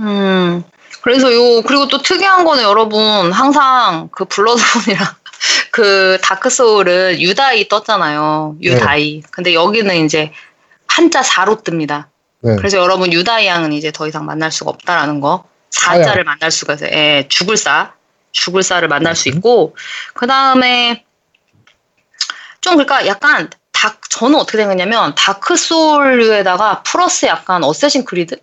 C: 음. 그래서 요 그리고 또 특이한 거는 여러분 항상 그 Bloodborne이랑 그 Dark Soul은 you die 떴잖아요. you die. 근데 여기는 이제 한자 4로 뜹니다.
A: 네.
C: 그래서 여러분 you die 양은 이제 더 이상 만날 수가 없다라는 거. 사자를 만날 수가 있어요. 예, 죽을 사. 죽을 사를 만날 수 있고 그 다음에 좀 그러니까 약간 다 저는 어떻게 생각했냐면 Dark Soul류에다가 플러스 약간 Assassin Creed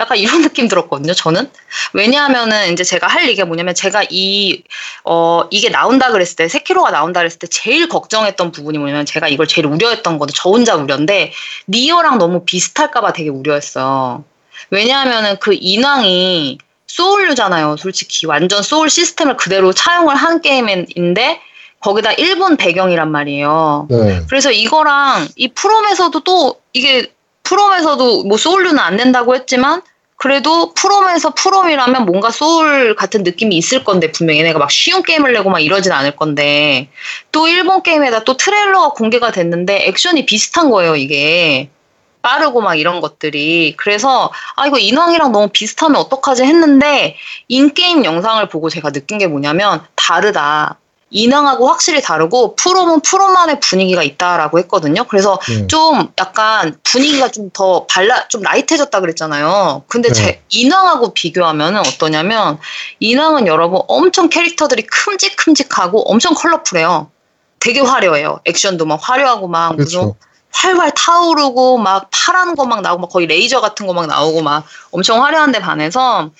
C: 약간 이런 느낌 들었거든요. 저는 왜냐하면은 이제 제가 할 얘기가 뭐냐면 제가 이 어 이게 나온다 그랬을 때 세키로가 나온다 그랬을 때 제일 걱정했던 부분이 뭐냐면 제가 이걸 제일 우려했던 거는 저 혼자 우려인데 니오랑 너무 비슷할까봐 되게 우려했어요. 왜냐하면은 그 인왕이 소울류잖아요. 솔직히 완전 소울 시스템을 그대로 차용을 한 게임인데 거기다 일본 배경이란 말이에요.
A: 네.
C: 그래서 이거랑 이 프롬에서도 또 이게 프롬에서도 뭐 소울류는 안 된다고 했지만 그래도 프롬에서 프롬이라면 뭔가 소울 같은 느낌이 있을 건데 분명히. 얘네가 막 쉬운 게임을 내고 막 이러진 않을 건데. 또 일본 게임에다 또 트레일러가 공개가 됐는데 액션이 비슷한 거예요 이게. 빠르고 막 이런 것들이. 그래서 아 이거 인왕이랑 너무 비슷하면 어떡하지 했는데 인게임 영상을 보고 제가 느낀 게 뭐냐면 다르다 인왕하고 확실히 다르고 프롬은 프롬만의 분위기가 있다라고 했거든요. 그래서
A: 네.
C: 좀 약간 분위기가 좀 더 발라 좀 라이트해졌다 그랬잖아요. 근데
A: 네.
C: 제 인왕하고 비교하면은 어떠냐면 인왕은 여러분 엄청 캐릭터들이 큼직큼직하고 엄청 컬러풀해요. 되게 화려해요. 액션도 막 화려하고 막 무슨
A: 그렇죠.
C: 활활 타오르고 막 파란 거 막 나오고 막 거의 레이저 같은 거 막 나오고 막 엄청 화려한데 반해서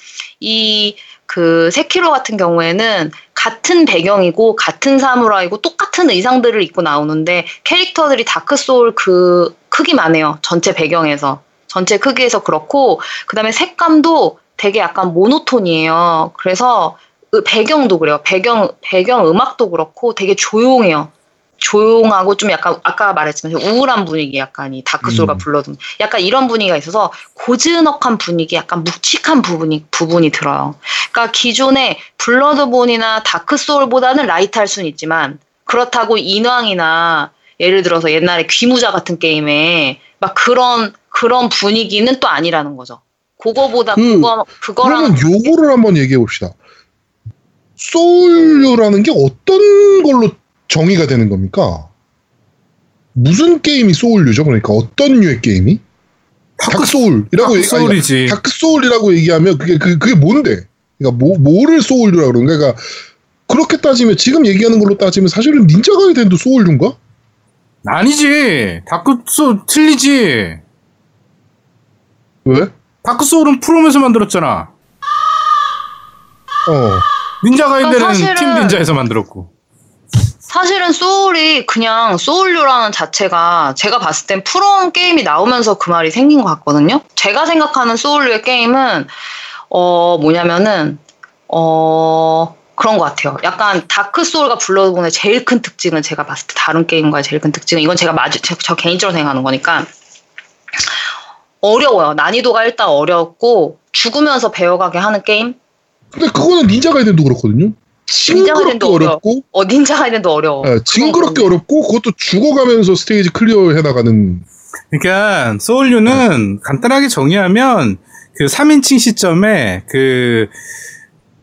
C: 이 그 세키로 같은 경우에는 같은 배경이고 같은 사무라이고 똑같은 의상들을 입고 나오는데 캐릭터들이 다크 소울 그 크기만 해요. 전체 배경에서. 전체 크기에서 그렇고 그다음에 색감도 되게 약간 모노톤이에요. 그래서 으- 배경도 그래요. 배경 배경 음악도 그렇고 되게 조용해요. 조용하고 좀 약간 아까 말했지만 우울한 분위기 약간 이 다크소울과
A: 음.
C: 블러드 약간 이런 분위기가 있어서 고즈넉한 분위기 약간 묵직한 부분이 부분이 들어요. 그러니까 기존의 블러드본이나 다크소울보다는 light할 수는 있지만 그렇다고 인왕이나 예를 들어서 옛날에 귀무자 같은 게임에 막 그런 그런 분위기는 또 아니라는 거죠. 그거보다
A: 그,
C: 그거 그거랑
A: 그러면 요거를 한번 얘기해 봅시다. 소울류라는 게 어떤 걸로 정의가 되는 겁니까? 무슨 게임이 소울류죠? 그러니까 어떤 류의 게임이? 다크 소울이라고 얘기, 아니,
D: 소울이지.
A: 다크 소울이라고 얘기하면 그게 그, 그게 뭔데? 그러니까 뭐 뭐를 소울류라고 그러는 거야? 그러니까 그렇게 따지면 지금 얘기하는 걸로 따지면 사실은 닌자 가이덴도 소울류인가?
D: 아니지. 다크 소울 틀리지.
A: 왜?
D: 다크 소울은 프롬에서 만들었잖아.
A: 어.
D: 닌자 가이덴은
C: 그러니까 사실은-
D: 팀 닌자에서 만들었고.
C: 사실은 소울이 그냥 소울류라는 자체가 제가 봤을 땐 프롬 게임이 나오면서 그 말이 생긴 것 같거든요. 제가 생각하는 소울류의 게임은 어 뭐냐면은 어 그런 것 같아요. 약간 다크 소울과 블러드본의 제일 큰 특징은 제가 봤을 때 다른 게임과의 제일 큰 특징은 이건 제가 마주 저, 저 개인적으로 생각하는 거니까 어려워요. 난이도가 일단 어렵고 죽으면서 배워가게 하는 게임.
A: 근데 그거는 닌자 가이덴도 그렇거든요. 징그럽게
C: 가이덴도 어려워.
A: 어렵고
C: 어 닌자 가이덴도 어려워.
A: 예, 징그럽게 어렵고 그것도 죽어가면서 스테이지 clear 해 나가는
D: 그러니까 소울류는 간단하게 정의하면 그 3인칭 시점에 그,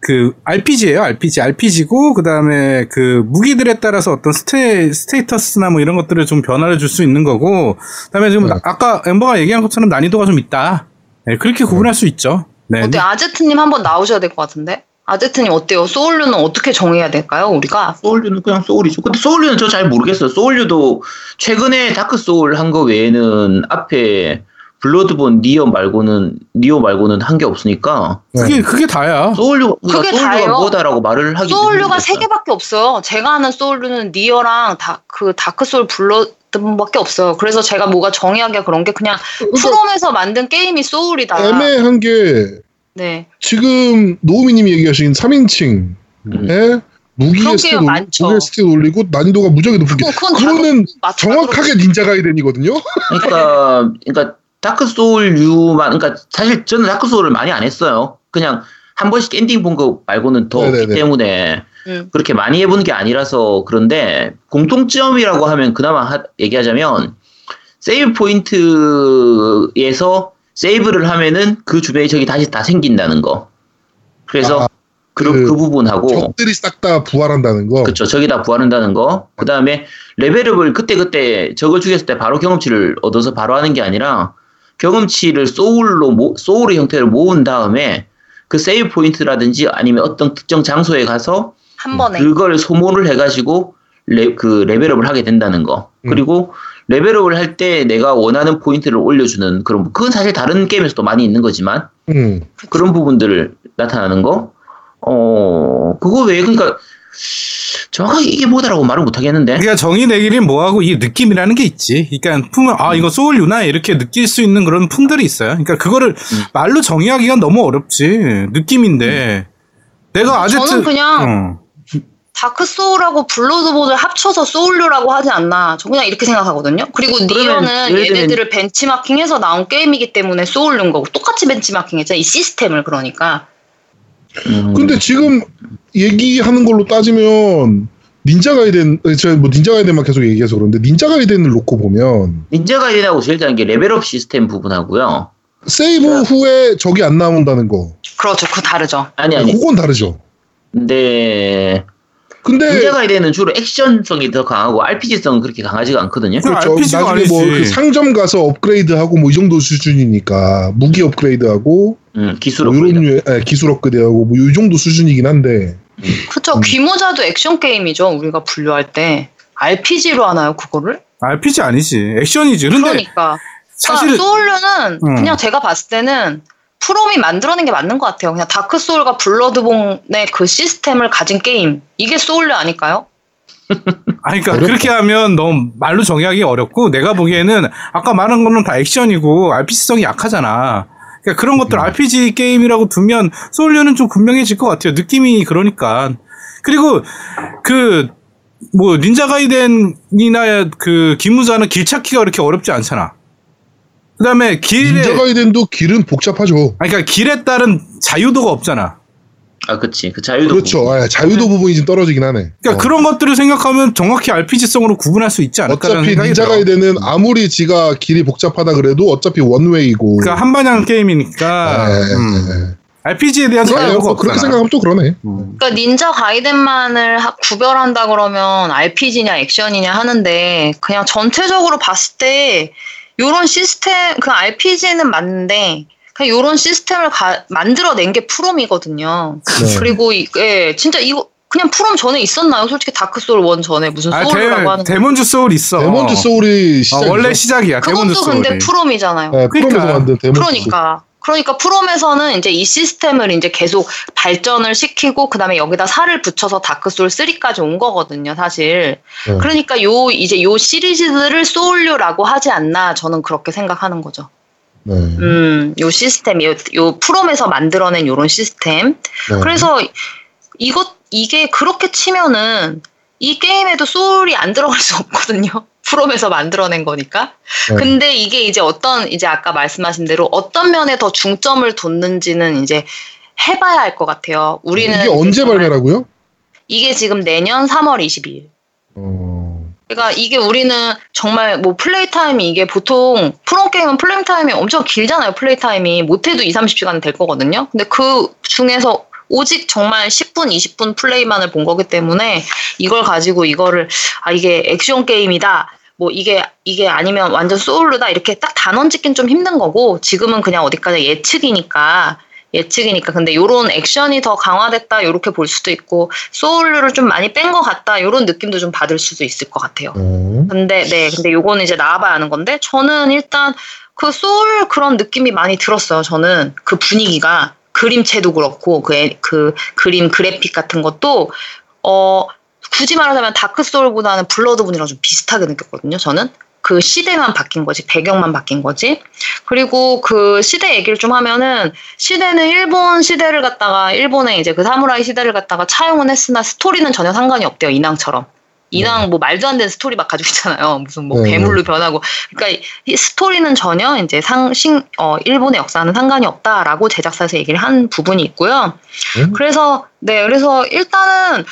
D: 그 RPG예요. RPG. RPG고 그 다음에 그 무기들에 따라서 어떤 스테 status나 뭐 이런 것들을 좀 변화를 줄 수 있는 거고 그다음에 지금
A: 네.
D: 아까 앵바가 얘기한 것처럼 난이도가 좀 있다. 네, 그렇게 구분할 수 있죠. 네.
C: 어때 아제트님 한번 나오셔야 될 것 같은데? 아제트님 어때요? 소울류는 어떻게 정해야 될까요? 우리가
B: 소울류는 그냥 소울이죠. 근데 소울류는 저 잘 모르겠어요. 소울류도 최근에 다크 소울 한 거 외에는 앞에 블러드본 니오 말고는 니오 말고는 한 게 없으니까
D: 그게 그게 다야.
B: 소울류 그러니까
C: 그게
B: 소울류가
C: 다예요.
B: 뭐다라고 말을 하기
C: 소울류가 세 개밖에 없어요. 제가 아는 소울류는 니오랑 다, 그 다크 소울 블러드밖에 없어요. 그래서 제가 뭐가 정의하기가 그런 게 그냥 프롬에서 만든 게임이 소울이다.
A: 애매한 게
C: 네.
A: 지금 노우미님이 얘기하신 3인칭에
B: 음.
A: 무기의
C: 그런
A: stat
C: 많죠.
A: 무기의 stat 올리고 난이도가 무지하게 높게
C: 그건, 그건
A: 그거는 정확하게 닌자 가이덴이거든요.
B: 그러니까 그러니까 다크 소울류만 그러니까 사실 저는 다크 소울을 많이 안 했어요. 그냥 한 번씩 엔딩 본 거 말고는 더 없기
A: 네네네.
B: 때문에
C: 음.
B: 그렇게 많이 해본 게 아니라서 그런데 공통점이라고 하면 그나마 하- 얘기하자면 save point에서 save를 하면은 그 주변에 적이 다시 다 생긴다는 거. 그래서
A: 아,
B: 그,
A: 그
B: 그 부분하고
A: 적들이 싹 다 부활한다는 거.
B: 그쵸 적이 다 부활한다는 거. 그 다음에 level up을 그때 그때 적을 죽였을 때 바로 경험치를 얻어서 바로 하는 게 아니라 경험치를 소울로 모, 소울의 형태로 모은 다음에 그 save point라든지 아니면 어떤 특정 장소에 가서
C: 한 번에
B: 그걸 소모를 해가지고 레, 그 레벨업을 하게 된다는 거.
A: 음.
B: 그리고 레벨업을 할 때 내가 원하는 포인트를 올려주는 그런 부- 그건 사실 다른 게임에서도 많이 있는 거지만
A: 음.
B: 그런 부분들을 나타나는 거. 어 그거 왜 그러니까 정확하게 이게 뭐다라고 말을 못 하겠는데.
D: 그러니까 정의 내기는 뭐하고 이 느낌이라는 게 있지. 그러니까 품을 아 이거 소울유나 이렇게 느낄 수 있는 그런 품들이 있어요. 그러니까 그거를 말로 정의하기가 너무 어렵지. 느낌인데 내가 아제트
C: 저는 그냥
D: 어.
C: 다크 소울하고 블러드본을 합쳐서 소울류라고 하지 않나. 저 그냥 이렇게 생각하거든요. 그리고 니오는 얘네들을 벤치마킹해서 나온 게임이기 때문에 소울류인 거고 똑같이 벤치마킹했잖아. 이 시스템을 그러니까.
B: 음,
A: 근데 지금 얘기하는 걸로 따지면 닌자 가이덴 제가 뭐 닌자 가이덴만 계속 얘기해서 그런데 닌자 가이덴을 놓고 보면
B: 닌자 가이덴하고 제일 다른 게 level up 시스템 부분하고요.
A: 세이브 후에 적이 안 나온다는 거.
C: 그렇죠. 그거 다르죠.
B: 아니 아니.
A: 그건 다르죠.
B: 근데
A: 근데
B: 닌자 가이덴은 주로 액션성이 더 강하고 RPG성은 그렇게 강하지가 않거든요.
D: 그
A: 그렇죠.
D: RPG가
A: 나중에 뭐
D: 아니지.
A: 그 상점 가서 업그레이드하고 뭐 이 정도 수준이니까 무기 업그레이드하고
B: 음, 기술
A: 뭐
B: 업그레이드.
A: 이런 류의 예, 기술 업그레이드하고 뭐 이 정도 수준이긴 한데
C: 그렇죠.
A: 음.
C: 귀모자도 액션 게임이죠. 우리가 분류할 때. RPG로 하나요, 그거를?
D: RPG 아니지. 액션이지. 근데
C: 그러니까.
D: 사실
C: 그러니까 소울류는
D: 음.
C: 그냥 제가 봤을 때는 프롬이 만들어낸 게 맞는 것 같아요. 그냥 다크 소울과 블러드본의 그 시스템을 가진 게임. 이게 소울류 아닐까요?
D: 아니, 그러니까
A: 어렵다.
D: 그렇게 하면 너무 말로 정의하기 어렵고 내가 보기에는 아까 말한 거는 다 액션이고 RPG성이 약하잖아. 그러니까 그런 것들
A: 음.
D: RPG 게임이라고 두면 소울류는 좀 분명해질 것 같아요. 느낌이 그러니까. 그리고 그 뭐 닌자 가이덴이나 그 기무자는 길 찾기가 그렇게 어렵지 않잖아. 그다음에 길에
A: 닌자 가이덴도 길은 복잡하죠.
D: 아니 그러니까 길에 따른 자유도가 없잖아.
B: 아, 그치. 그 자유도.
A: 그렇죠. 아, 자유도 부분이 좀 떨어지긴 하네.
D: 그러니까
A: 어.
D: 그런 것들을 생각하면 정확히 RPG성으로 구분할 수 있지 않을까라는
A: 어차피
D: 생각이
A: 닌자
D: 들어.
A: 가이덴은 아무리 지가 길이 복잡하다 그래도 어차피 원웨이고.
D: 그러니까 한반향 게임이니까
A: 예, 예,
D: 음.
A: 예.
D: RPG에 대한
A: 그러네요.
D: 자유도가
A: 뭐 그렇게
D: 없잖아.
A: 생각하면 또 그러네.
D: 음.
C: 그러니까 닌자 가이덴만을 하- 구별한다 그러면 RPG냐 액션이냐 하는데 그냥 전체적으로 봤을 때 요런 시스템 그 RPG는 맞는데 그냥 요런 시스템을 가- 만들어낸 게 프롬이거든요.
A: 네.
C: 그리고 이, 예, 진짜 이거 그냥 프롬 전에 있었나요? 솔직히 다크 소울 one 전에 무슨
D: 아,
C: 소울이라고 하는
D: 데,
C: 거.
D: 데몬즈 소울 있어.
A: 데몬즈 소울이
D: 어,
A: 시작이죠.
D: 원래 시작이야. 데몬즈
C: 그것도
D: 소울이.
C: 근데 From이잖아요.
A: 네, From에서
D: 그러니까.
A: 만든 Demon's
C: 그러니까. 그러니까 From에서는 이제 이 시스템을 이제 계속 발전을 시키고 그다음에 여기다 살을 붙여서 Dark Souls 3까지 온 거거든요, 사실.
A: 네.
C: 그러니까 요 이제 요 시리즈들을 Souls류라고 하지 않나 저는 그렇게 생각하는 거죠.
A: 네.
C: 음, 요 시스템, 요, 요 From에서 만들어낸 요런 시스템.
A: 네.
C: 그래서 이것 이게 그렇게 치면은 이 게임에도 Soul이 안 들어갈 수 없거든요. From에서 만들어낸 거니까.
A: 네.
C: 근데 이게 이제 어떤 이제 아까 말씀하신 대로 어떤 면에 더 중점을 뒀는지는 이제 해봐야 할 것 같아요. 우리는
A: 이게 언제 발매라고요?
C: 이게 지금 내년 3월 22일.
A: 어...
C: 그러니까 이게 우리는 정말 뭐 play time이 이게 보통 From 게임은 play time이 엄청 길잖아요. play time이 못해도 2, 30시간은 될 거거든요. 근데 그 중에서 오직 정말 10분, 20분 플레이만을 본 거기 때문에 이걸 가지고 이거를 아 이게 액션 게임이다. 뭐 이게 이게 아니면 완전 소울루다 이렇게 딱 단언 짓긴 좀 힘든 거고 지금은 그냥 어디까지 예측이니까 예측이니까 근데 요런 액션이 더 강화됐다 요렇게 볼 수도 있고 소울루를 좀 많이 뺀 것 같다 요런 느낌도 좀 받을 수도 있을 것 같아요.
A: 어...
C: 근데 네 근데 요거는 이제 나와봐야 하는 건데 저는 일단 그 소울 그런 느낌이 많이 들었어요. 저는 그 분위기가 그림체도 그렇고 그, 애- 그 그림 그래픽 같은 것도 어 굳이 말하자면 Dark Souls보다는 Bloodborne이랑 좀 비슷하게 느꼈거든요. 저는 그 시대만 바뀐 거지, 배경만 바뀐 거지. 그리고 그 시대 얘기를 좀 하면은 시대는 일본 시대를 갖다가 일본의 이제 그 사무라이 시대를 갖다가 차용은 했으나 스토리는 전혀 상관이 없대요, 인왕처럼. 인왕 뭐 말도 안 되는 스토리 막 가지고 있잖아요. 무슨 뭐
A: 네.
C: 괴물로 변하고. 그러니까 이 스토리는 전혀 이제 상신 어 일본의 역사는 상관이 없다라고 제작사에서 얘기를 한 부분이 있고요.
A: 음.
C: 그래서 네, 그래서 일단은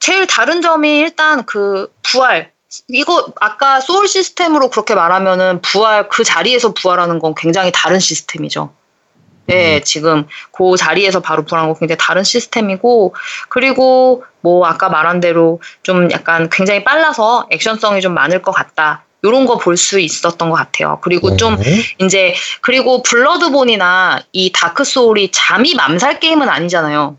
C: 제일 다른 점이 일단 그 부활 이거 아까 소울 시스템으로 그렇게 말하면은 부활 그 자리에서 부활하는 건 굉장히 다른 시스템이죠. 네, 지금 그 자리에서 바로 부활하는 건 굉장히 다른 시스템이고 그리고 뭐 아까 말한 대로 좀 약간 굉장히 빨라서 액션성이 좀 많을 것 같다. 요런 거 볼 수 있었던 것 같아요. 그리고 좀
A: 네.
C: 이제 그리고 Bloodborne이나 이 다크 소울이 잠입 암살 게임은 아니잖아요.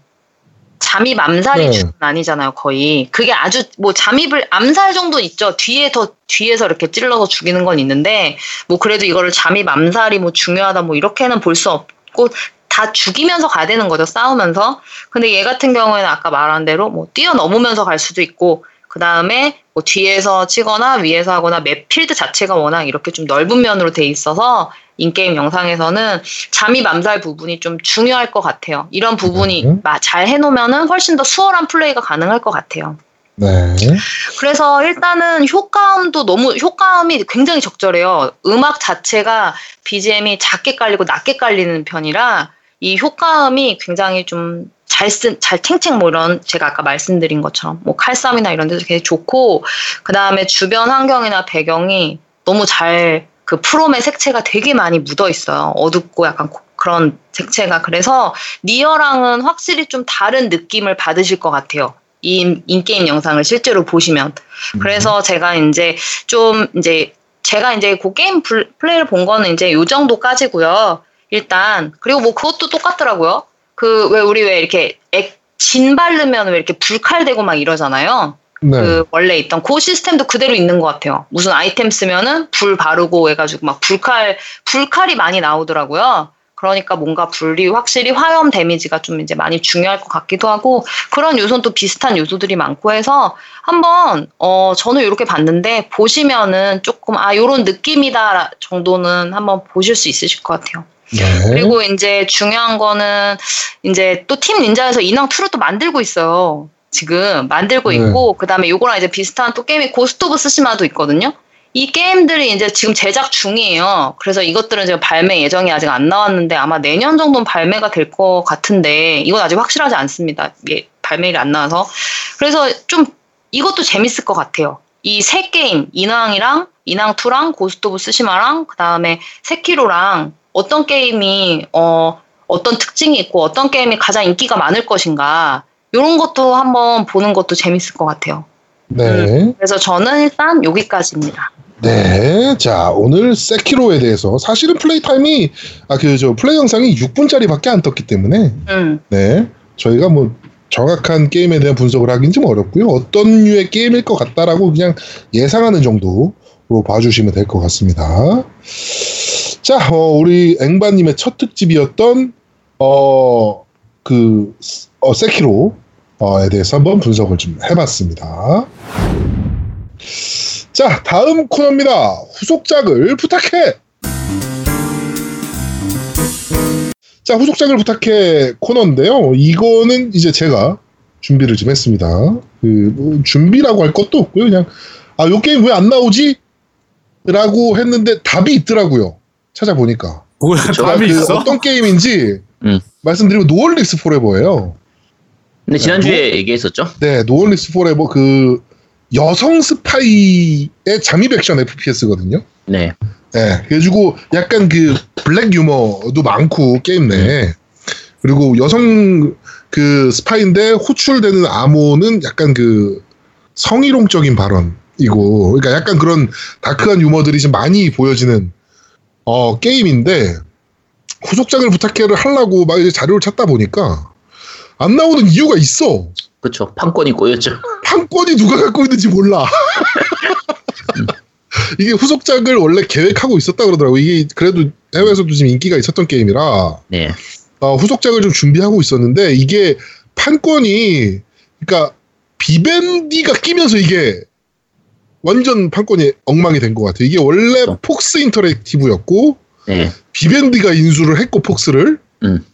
C: 잠입 암살이
A: 네.
C: 주는 아니잖아요, 거의. 그게 아주 뭐 잠입을 암살 정도 있죠. 뒤에 더 뒤에서 이렇게 찔러서 죽이는 건 있는데 뭐 그래도 이거를 잠입 암살이 뭐 중요하다 뭐 이렇게는 볼 수 없고 다 죽이면서 가야 되는 거죠, 싸우면서. 근데 얘 같은 경우에는 아까 말한 대로 뭐 뛰어넘으면서 갈 수도 있고 그 다음에 뭐 뒤에서 치거나 위에서 하거나 map 필드 자체가 워낙 이렇게 좀 넓은 면으로 돼 있어서 인게임 영상에서는 잠입 암살 부분이 좀 중요할 것 같아요. 이런 부분이
A: 음.
C: 마- 잘 해놓으면은 훨씬 더 수월한 플레이가 가능할 것 같아요.
A: 네.
C: 그래서 일단은 효과음도 너무 효과음이 굉장히 적절해요. 음악 자체가 BGM이 작게 깔리고 낮게 깔리는 편이라 이 효과음이 굉장히 좀 잘 쓴, 잘 탱탱 뭐 이런 제가 아까 말씀드린 것처럼 뭐 칼싸움이나 이런 데서 되게 좋고 그 다음에 주변 환경이나 배경이 너무 잘 그 From의 색채가 되게 많이 묻어 있어요. 어둡고 약간 고- 그런 색채가 그래서 니오랑은 확실히 좀 다른 느낌을 받으실 것 같아요. 이 in-game 영상을 실제로 보시면 그래서 제가 이제 좀 이제 제가 이제 그 게임 불- 플레이를 본 거는 이제 요 정도까지고요. 일단 그리고 뭐 그것도 똑같더라고요. 그 왜 우리 왜 이렇게 액, 진 바르면 왜 이렇게 불칼되고 막 이러잖아요.
A: 네.
C: 그 원래 있던 그 시스템도 그대로 있는 것 같아요. 무슨 아이템 쓰면은 불 바르고 해가지고 막 불칼 불칼이 많이 나오더라고요. 그러니까 뭔가 불이 확실히 화염 데미지가 좀 이제 많이 중요할 것 같기도 하고 그런 요소는 또 비슷한 요소들이 많고 해서 한번 어 저는 이렇게 봤는데 보시면은 조금 아 요런 느낌이다 정도는 한번 보실 수 있으실 것 같아요.
A: 네.
C: 그리고 이제 중요한 거는 이제 또 Team Ninja에서 인왕 2를 또 만들고 있어요. 지금 만들고
A: 네.
C: 있고 그다음에 요거랑 이제 비슷한 또 게임이 Ghost of Tsushima도 있거든요. 이 게임들이 이제 지금 제작 중이에요. 그래서 이것들은 지금 발매 예정이 아직 안 나왔는데 아마 내년 정도는 발매가 될 것 같은데 이건 아직 확실하지 않습니다. 예, 발매일이 안 나와서. 그래서 좀 이것도 재밌을 것 같아요. 이 세 게임, 인왕이랑 인왕2랑 Ghost of Tsushima랑 그 다음에 세키로랑 어떤 게임이 어 어떤 특징이 있고 어떤 게임이 가장 인기가 많을 것인가 이런 것도 한번 보는 것도 재밌을 것 같아요.
A: 네.
C: 그래서 저는 일단 여기까지입니다.
A: 네. 자, 오늘 세키로에 대해서 사실은 플레이 타임이 아 그 저 플레이 영상이 6분짜리밖에 안 떴기 때문에
C: 음,
A: 네. 저희가 뭐 정확한 게임에 대한 분석을 하긴 좀 어렵고요. 어떤 류의 게임일 것 같다라고 그냥 예상하는 정도로 봐주시면 될 것 같습니다. 자, 어, 우리 앵바님의 첫 특집이었던 어, 그 어, 세키로에 대해서 한번 분석을 좀 해봤습니다. 자, 다음 코너입니다. 후속작을 부탁해. 자, 후속작을 부탁해 코너인데요. 이거는 이제 제가 준비를 좀 했습니다. 그, 뭐 준비라고 할 것도 없고요. 그냥, 아, 요 게임 왜 안 나오지? 라고 했는데 답이 있더라고요. 찾아보니까.
D: 뭐야. 답이
A: 그
D: 있어?
A: 어떤 게임인지
B: 음.
A: 말씀드리면 No One Lives Forever예요.
B: 근데 지난주에
A: 뭐?
B: 얘기했었죠?
A: 네, No One Lives Forever 그 여성 스파이의 잠입 액션 FPS거든요.
B: 네.
A: 네, 그래가지고 약간 그 블랙 유머도 많고 게임 내에 그리고 여성 그 스파인데 호출되는 암호는 약간 그 성희롱적인 발언이고 그러니까 약간 그런 다크한 유머들이 좀 많이 보여지는 어 게임인데 후속작을 부탁해를 하려고 막 이제 자료를 찾다 보니까 안 나오는 이유가 있어.
B: 그쵸. 판권이 꼬였죠.
A: 판권이 누가 갖고 있는지 몰라. 이게 후속작을 원래 계획하고 있었다 그러더라고. 이게 그래도 해외에서도 지금 인기가 있었던 게임이라
B: 네.
A: 어, 후속작을 좀 준비하고 있었는데 이게 판권이 그러니까 비벤디가 끼면서 이게 완전 판권이 엉망이 된 것 같아요. 이게 원래
B: 그렇죠.
A: 폭스 인터랙티브였고
B: 네.
A: 비밴드가 인수를 했고 폭스를
B: 음.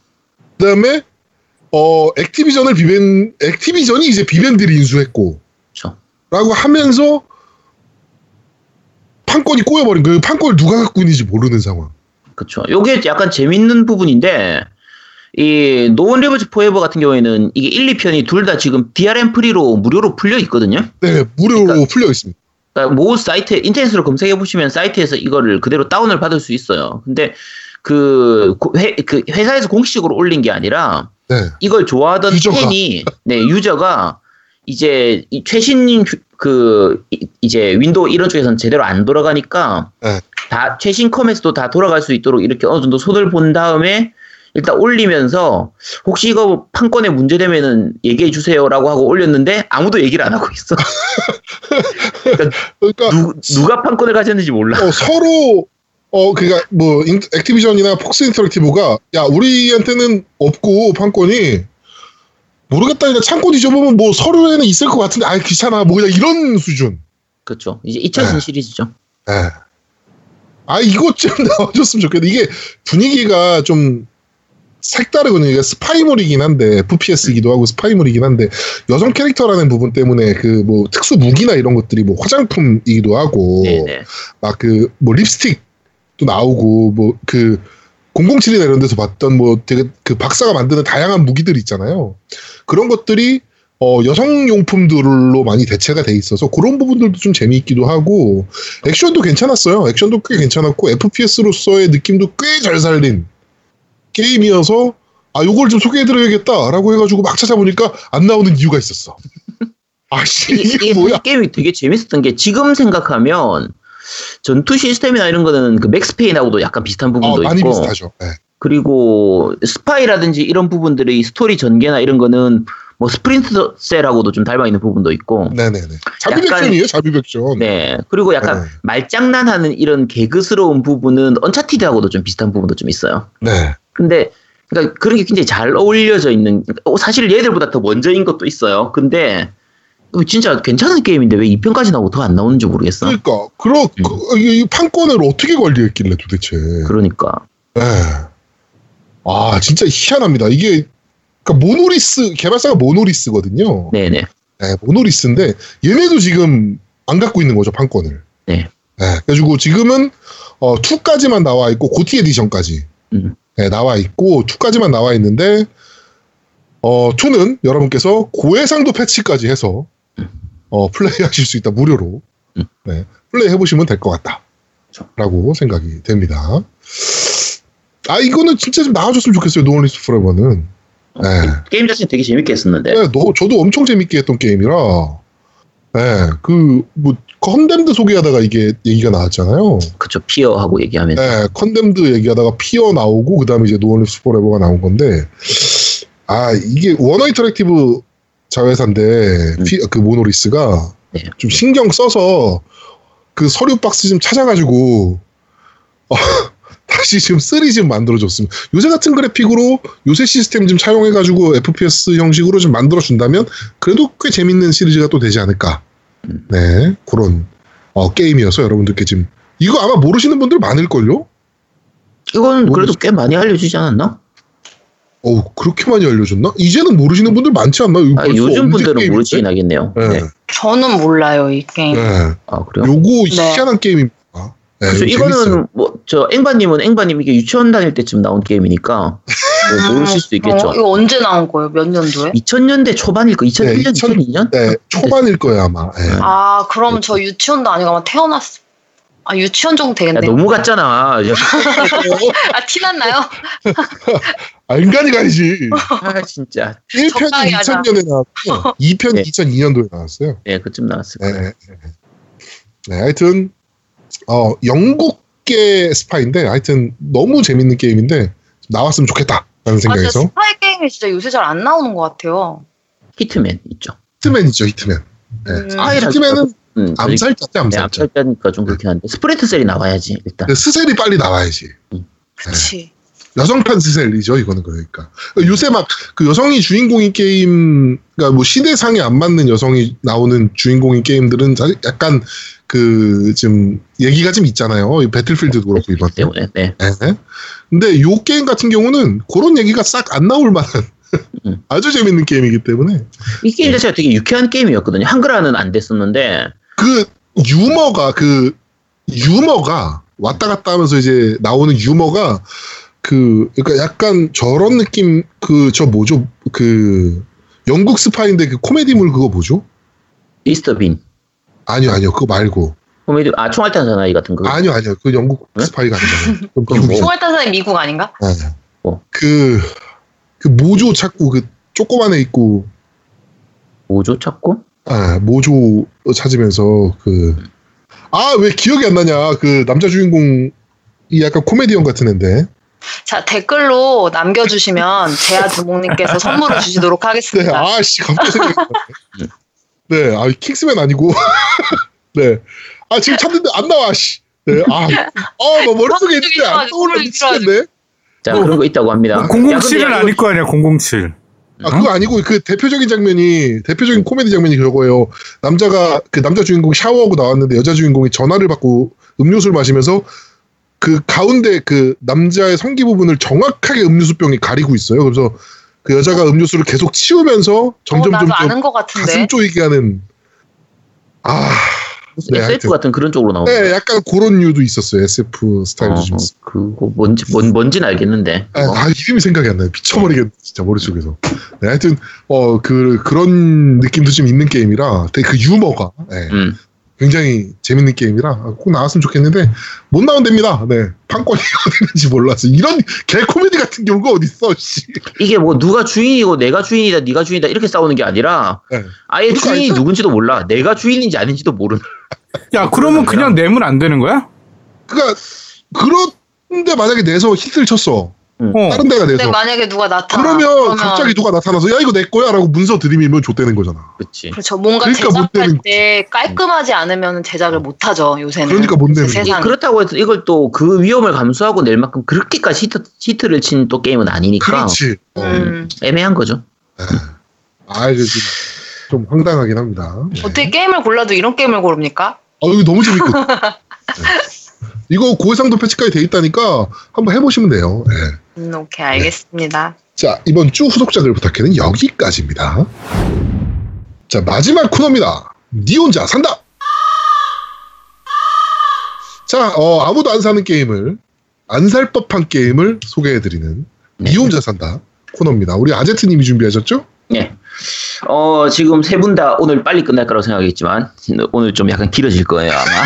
A: 그다음에 어 액티비전을 비밴 액티비전이 이제 비밴드를 인수했고
B: 그렇죠.
A: 라고 하면서 판권이 꼬여버린 거예요. 판권을 누가 갖고 있는지 모르는 상황.
B: 그렇죠. 요게 약간 재밌는 부분인데 이 No One Lives Forever 같은 경우에는 이게 1, 2편이 둘 다 지금 DRM free로 무료로 풀려 있거든요.
A: 네, 무료로
B: 그러니까-
A: 풀려 있습니다.
B: 그러니까 모 사이트 인터넷으로 검색해 보시면 사이트에서 이거를 그대로 다운을 받을 수 있어요. 근데 그, 고- 회, 그 회사에서 공식적으로 올린 게 아니라
A: 네.
B: 이걸 좋아하던
A: 유저가.
B: 팬이 네 유저가 이제 이 최신 휴- 그 이- 이제 윈도우 이런 쪽에서는 제대로 안 돌아가니까
A: 네.
B: 다 최신 컴에서도 다 돌아갈 수 있도록 이렇게 어느 정도 손을 본 다음에 일단 올리면서 혹시 이거 판권에 문제되면은 얘기해 주세요라고 하고 올렸는데 아무도 얘기를 안 하고 있어.
A: 그러니까
B: 누, 누가 판권을 가졌는지 몰라.
A: 어, 서로 어 그러니까 뭐 인- Activision이나 Fox Interactive가 야 우리한테는 없고 판권이 모르겠다 그냥 창고 뒤져보면 뭐 서류에는 있을 것 같은데 아 귀찮아 뭐 그냥 이런 수준.
B: 그렇죠. 이제 잊혀진
A: 네.
B: 시리즈죠.
A: 예. 아 이것 좀 나와줬으면 좋겠다. 이게 분위기가 좀 색다르거든요. 이게 스파이물이긴 한데 FPS이기도 하고 스파이물이긴 한데 여성 캐릭터라는 부분 때문에 그 뭐 특수 무기나 이런 것들이 뭐 화장품이기도 하고
B: 네네.
A: 막그 뭐 립스틱도 나오고 뭐그 007이나 이런 데서 봤던 뭐 되게 그 박사가 만드는 다양한 무기들 있잖아요. 그런 것들이 어 여성 용품들로 많이 대체가 돼 있어서 그런 부분들도 좀 재미있기도 하고 액션도 괜찮았어요. 액션도 꽤 괜찮았고 FPS로서의 느낌도 꽤 잘 살린 게임이어서 아 요걸 좀 소개해드려야겠다라고 해가지고 막 찾아보니까 안 나오는 이유가 있었어. 아씨
B: 이게,
A: 이게 뭐야?
B: 게임이 되게 재밌었던 게 지금 생각하면 전투 시스템이나 이런 거는 그 맥스페인하고도 약간 비슷한
A: 아,
B: 부분도
A: 많이
B: 있고
A: 비슷하죠. 네.
B: 그리고 스파이라든지 이런 부분들의 스토리 전개나 이런 거는 뭐 Splinter Cell하고도 좀 닮아 있는 부분도 있고
A: 네네네. 잠입 액션이에요, 잠입 액션.
B: 네 그리고 약간
A: 네.
B: 말장난하는 이런 개그스러운 부분은 Uncharted하고도 좀 비슷한 부분도 좀 있어요.
A: 네.
B: 근데 그러니까 그런 게 굉장히 잘 어울려져 있는 어, 사실 얘들보다 더 먼저인 것도 있어요. 근데 진짜 괜찮은 게임인데 왜 2편까지 나오고 더 안 나오는지 모르겠어.
A: 그러니까 그러 그, 이, 이 판권을 어떻게 관리했길래 도대체.
B: 그러니까
A: 네. 아 진짜 희한합니다. 이게 그러니까 모노리스 개발사가 모노리스거든요.
B: 네네
A: 네, 모노리스인데 얘네도 지금 안 갖고 있는 거죠 판권을.
B: 네.
A: 네, 그래가지고 지금은 어 2까지만 나와 있고 고티 에디션까지
B: 음.
A: 네, 나와 있고 2까지만 나와 있는데 어 2는 여러분께서 고해상도 패치까지 해서 어 플레이하실 수 있다 무료로
B: 음.
A: 네, 플레이 해보시면 될 것 같다.
B: 그렇죠.
A: 라고 생각이 됩니다. 아 이거는 진짜 좀 나와줬으면 좋겠어요 No One Lives Forever는. 네.
B: 게임 자체는 되게 재밌게 했었는데
A: 네, 너, 저도 엄청 재밌게 했던 게임이라, 네, 그, 뭐, Condemned 소개하다가 이게 얘기가 나왔잖아요.
B: 그쵸 F.E.A.R.하고 얘기하면서
A: 네, Condemned 얘기하다가 F.E.A.R. 나오고, 그 다음에 이제 No One Lives Forever가 나온 건데, 아, 이게 Warner Interactive 자회사인데,
B: 음.
A: 피- 그 모노리스가
B: 네.
A: 좀 신경 써서 그 서류 박스 좀 찾아가지고, 어, 다시 지금 3좀 만들어줬으면 요새 같은 그래픽으로 요새 시스템 좀 차용해가지고 FPS 형식으로 좀 만들어준다면 그래도 꽤 재밌는 시리즈가 또 되지 않을까
B: 음.
A: 네 그런 어, 게임이어서 여러분들께 지금 이거 아마 모르시는 분들 많을걸요?
B: 이건 그래도 꽤 많이 알려주지 않았나?
A: 어 그렇게 많이 알려줬나? 이제는 모르시는 분들 많지 않나? 이거
B: 아, 요즘 분들은
A: 게임인데?
B: 모르시긴 하겠네요.
A: 네.
B: 네.
C: 저는 몰라요 이 게임.
A: 네.
B: 아 그래요?
A: 요거
C: 네.
A: 희한한 게임입니다. 네,
B: 그래서
A: 이거.
B: 이거는 뭐 저 앵바님은 앵바님 이게 유치원 다닐 때쯤 나온 게임이니까 뭐 모르실 수도 있겠죠.
C: 어, 이거 언제 나온 거예요? 몇 년도에?
B: 2000년대 초반일 거, 2001년,
A: 네, 2000
B: 2002년?
A: 네, 초반일 거예요 아마. 네.
C: 아 그럼 저 유치원도 아니고 아마 태어났. 아 유치원 정도
B: 야,
C: 되겠네.
B: 너무 같잖아. 야,
C: 아 티났나요?
A: 아, 인간이 가야지.
B: 아, 진짜.
A: 1편이
C: 적당히 하자.
A: 2000년에 나왔고 2편
B: 네.
A: 2002년도에 나왔어요.
B: 네, 그쯤 나왔을
A: 네.
B: 거예요.
A: 네. 네, 하여튼 어, 영국계 스파인데 하여튼 너무 재밌는 게임인데 나왔으면 좋겠다라는
C: 맞아
A: 생각에서
C: 스파이 게임이 진짜 요새 잘 안 나오는 것 같아요.
B: Hitman 있죠.
A: Hitman이죠, Hitman. 네.
C: 음.
B: 아,
A: Hitman은
B: 음,
A: 암살자지,
B: 네,
A: 암살자.
B: 암살자니까 좀 그렇긴 한데 Splinter Cell이 나와야지 일단.
A: 근데 스셀이 빨리 나와야지.
C: 그치.
A: 여성판 스셀이죠, 이거는 그러니까. 요새 막 그 여성이 주인공인 게임, 그러니까 뭐 시대상에 안 맞는 여성이 나오는 주인공인 게임들은 사실 약간 그좀 얘기가 좀 있잖아요. 이 Battlefield도 그렇고 이번
B: 때문에 네.
A: 네. 근데 요 게임 같은 경우는 그런 얘기가 싹 안 나올 만한
B: 음.
A: 아주 재밌는 게임이기 때문에
B: 이 게임 자체가 되게 유쾌한 게임이었거든요. 한글화는 안 됐었는데
A: 그 유머가 그 유머가 왔다 갔다 하면서 이제 나오는 유머가 그 그러니까 약간 저런 느낌 그 저 뭐죠 그 영국 스파인데 그 코미디물 그거 뭐죠?
B: 미스터 빈
A: 아니요 아니요 그거 말고
B: 코미디 아 총알탄 사나이 같은 거.
A: 아니요 아니요 그 영국
B: 네?
A: 스파이가 아니잖아요.
B: 뭐?
C: 총알탄 사람이 미국 아닌가?
A: 네.
B: 뭐?
A: 그, 그 모조 찾고 그 조그만 애 있고
B: 뭐죠 찾고?
A: 아, 모조 찾으면서 그, 아, 왜 기억이 안 나냐. 그 남자 주인공 이 약간 코미디언 같은 애인데.
C: 자 댓글로 남겨주시면 제아 주목님께서 선물을 주시도록
A: 네,
C: 하겠습니다.
A: 아씨, 갑자기 생각이 나네. 네, 아, 킹스맨 아니고. 네. 아, 지금 찾는데 안 나와, 씨. 네, 아, 아, 너 머릿속에 있는데 안 떠올라 미치겠네.
B: 자
A: 뭐,
B: 그런 거 있다고 합니다. 야, 근데
D: 007은
B: 야, 이거
D: 아닐 거 아니야 007.
A: 아, 그거 아니고 그 대표적인 장면이, 대표적인 코미디 장면이 그거예요. 남자가, 그 남자 주인공이 샤워하고 나왔는데 여자 주인공이 전화를 받고 음료수를 마시면서 그 가운데 그 남자의 성기 부분을 정확하게 음료수병이 가리고 있어요. 그래서 그 여자가 음료수를 계속 치우면서 점점
C: 어,
A: 점점
C: 아는 것 같은데.
A: 가슴 쪼이게 하는 아, 네,
B: SF
A: 하여튼.
B: 같은 그런 쪽으로 나오는.
A: 네, 약간 그런 류도 있었어요. SF 스타일도
B: 어,
A: 좀 있어요.
B: 그거 뭔지 뭔 뭔지는 알겠는데.
A: 아,
B: 어.
A: 아, 이름이 생각이 안 나요. 미쳐버리겠네, 진짜 머릿속에서. 네, 하여튼, 어, 그, 그런 느낌도 좀 있는 게임이라, 되게 그 유머가, 네,
B: 음.
A: 굉장히 재밌는 게임이라, 꼭 나왔으면 좋겠는데, 못 나온답니다. 네. 판권이 어디 있는지 몰라서. 이런 개 코미디 같은 경우가 어딨어, 씨.
B: 이게 뭐 누가 주인이고 내가 주인이다, 네가 주인이다 이렇게 싸우는 게 아니라
A: 네.
B: 아예
A: 그러니까
B: 주인이
A: 일단-
B: 누군지도 몰라. 내가 주인인지 아닌지도 모르는.
D: 야 그러면 그냥 내면 안 되는 거야?
A: 그니까, 그런데 만약에 내서 히트를 쳤어.
D: 어.
A: 다른 데가
C: 근데
A: 내서.
C: 만약에 누가 나타나
A: 그러면 갑자기 누가 나타나서, 야, 이거 내 거야? 라고 문서 들이밀면 좆되는 거잖아.
B: 그렇지.
C: 그렇죠. 뭔가
A: 그러니까 못 되는
C: 제작할 때 깔끔하지 않으면 제작을 못 하죠, 요새는.
A: 그러니까 못 내는
C: 세상에.
B: 그렇다고 해서 이걸 또 그 위험을 감수하고 낼 만큼 그렇게까지 히트, 히트를 친 또 게임은 아니니까
A: 그렇지. 어.
C: 음.
B: 애매한 거죠.
A: 아, 이거 좀, 좀 황당하긴 합니다. 네.
C: 어떻게 게임을 골라도 이런 게임을 고릅니까?
A: 아, 이거 너무 재밌거든. 네. 이거 고해상도 패치까지 돼 있다니까 한번 해보시면 돼요. 네.
C: 음, 오케이, 알겠습니다.
A: 자, 이번 주 후속작을 부탁해는 여기까지입니다. 자, 마지막 코너입니다. 니 혼자 산다! 자, 어, 아무도 안 사는 게임을, 안 살 법한 게임을 소개해드리는
B: 네.
A: 니 혼자 산다 코너입니다. 우리 아제트님이 준비하셨죠?
B: 예. 어, 지금 세 분 다 오늘 빨리 끝날 거라고 생각했지만, 오늘 좀 약간 길어질 거예요, 아마.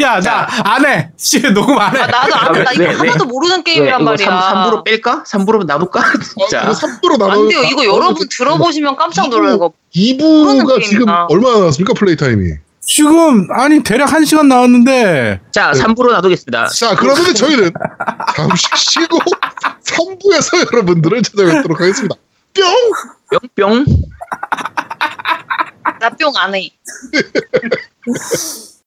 D: 야 나 안 해. 씨 녹음 안 해.
C: 아, 나도 안, 나
B: 왜,
C: 이거
B: 왜?
C: 하나도 모르는
B: 왜,
C: 게임이란
B: 이거
C: 말이야.
B: 3, 부로 뺄까? 3부로 나눌까? 진짜.
A: 어, 3부로 나눠.
C: 안 돼요. 이거 여러분 들어보시면 깜짝 놀라는 거.
A: 2부가
C: 모르는
A: 지금. 얼마나 나왔습니까? 플레이 타임이.
D: 지금 아니 대략 한 시간 나왔는데
B: 자, 3부로 나누겠습니다.
A: 자, 그러면 저희는 잠시 쉬고 3부에서 여러분들을 찾아뵙도록 하겠습니다. 뿅!
B: 뿅뿅.
C: 나 뿅 안 해.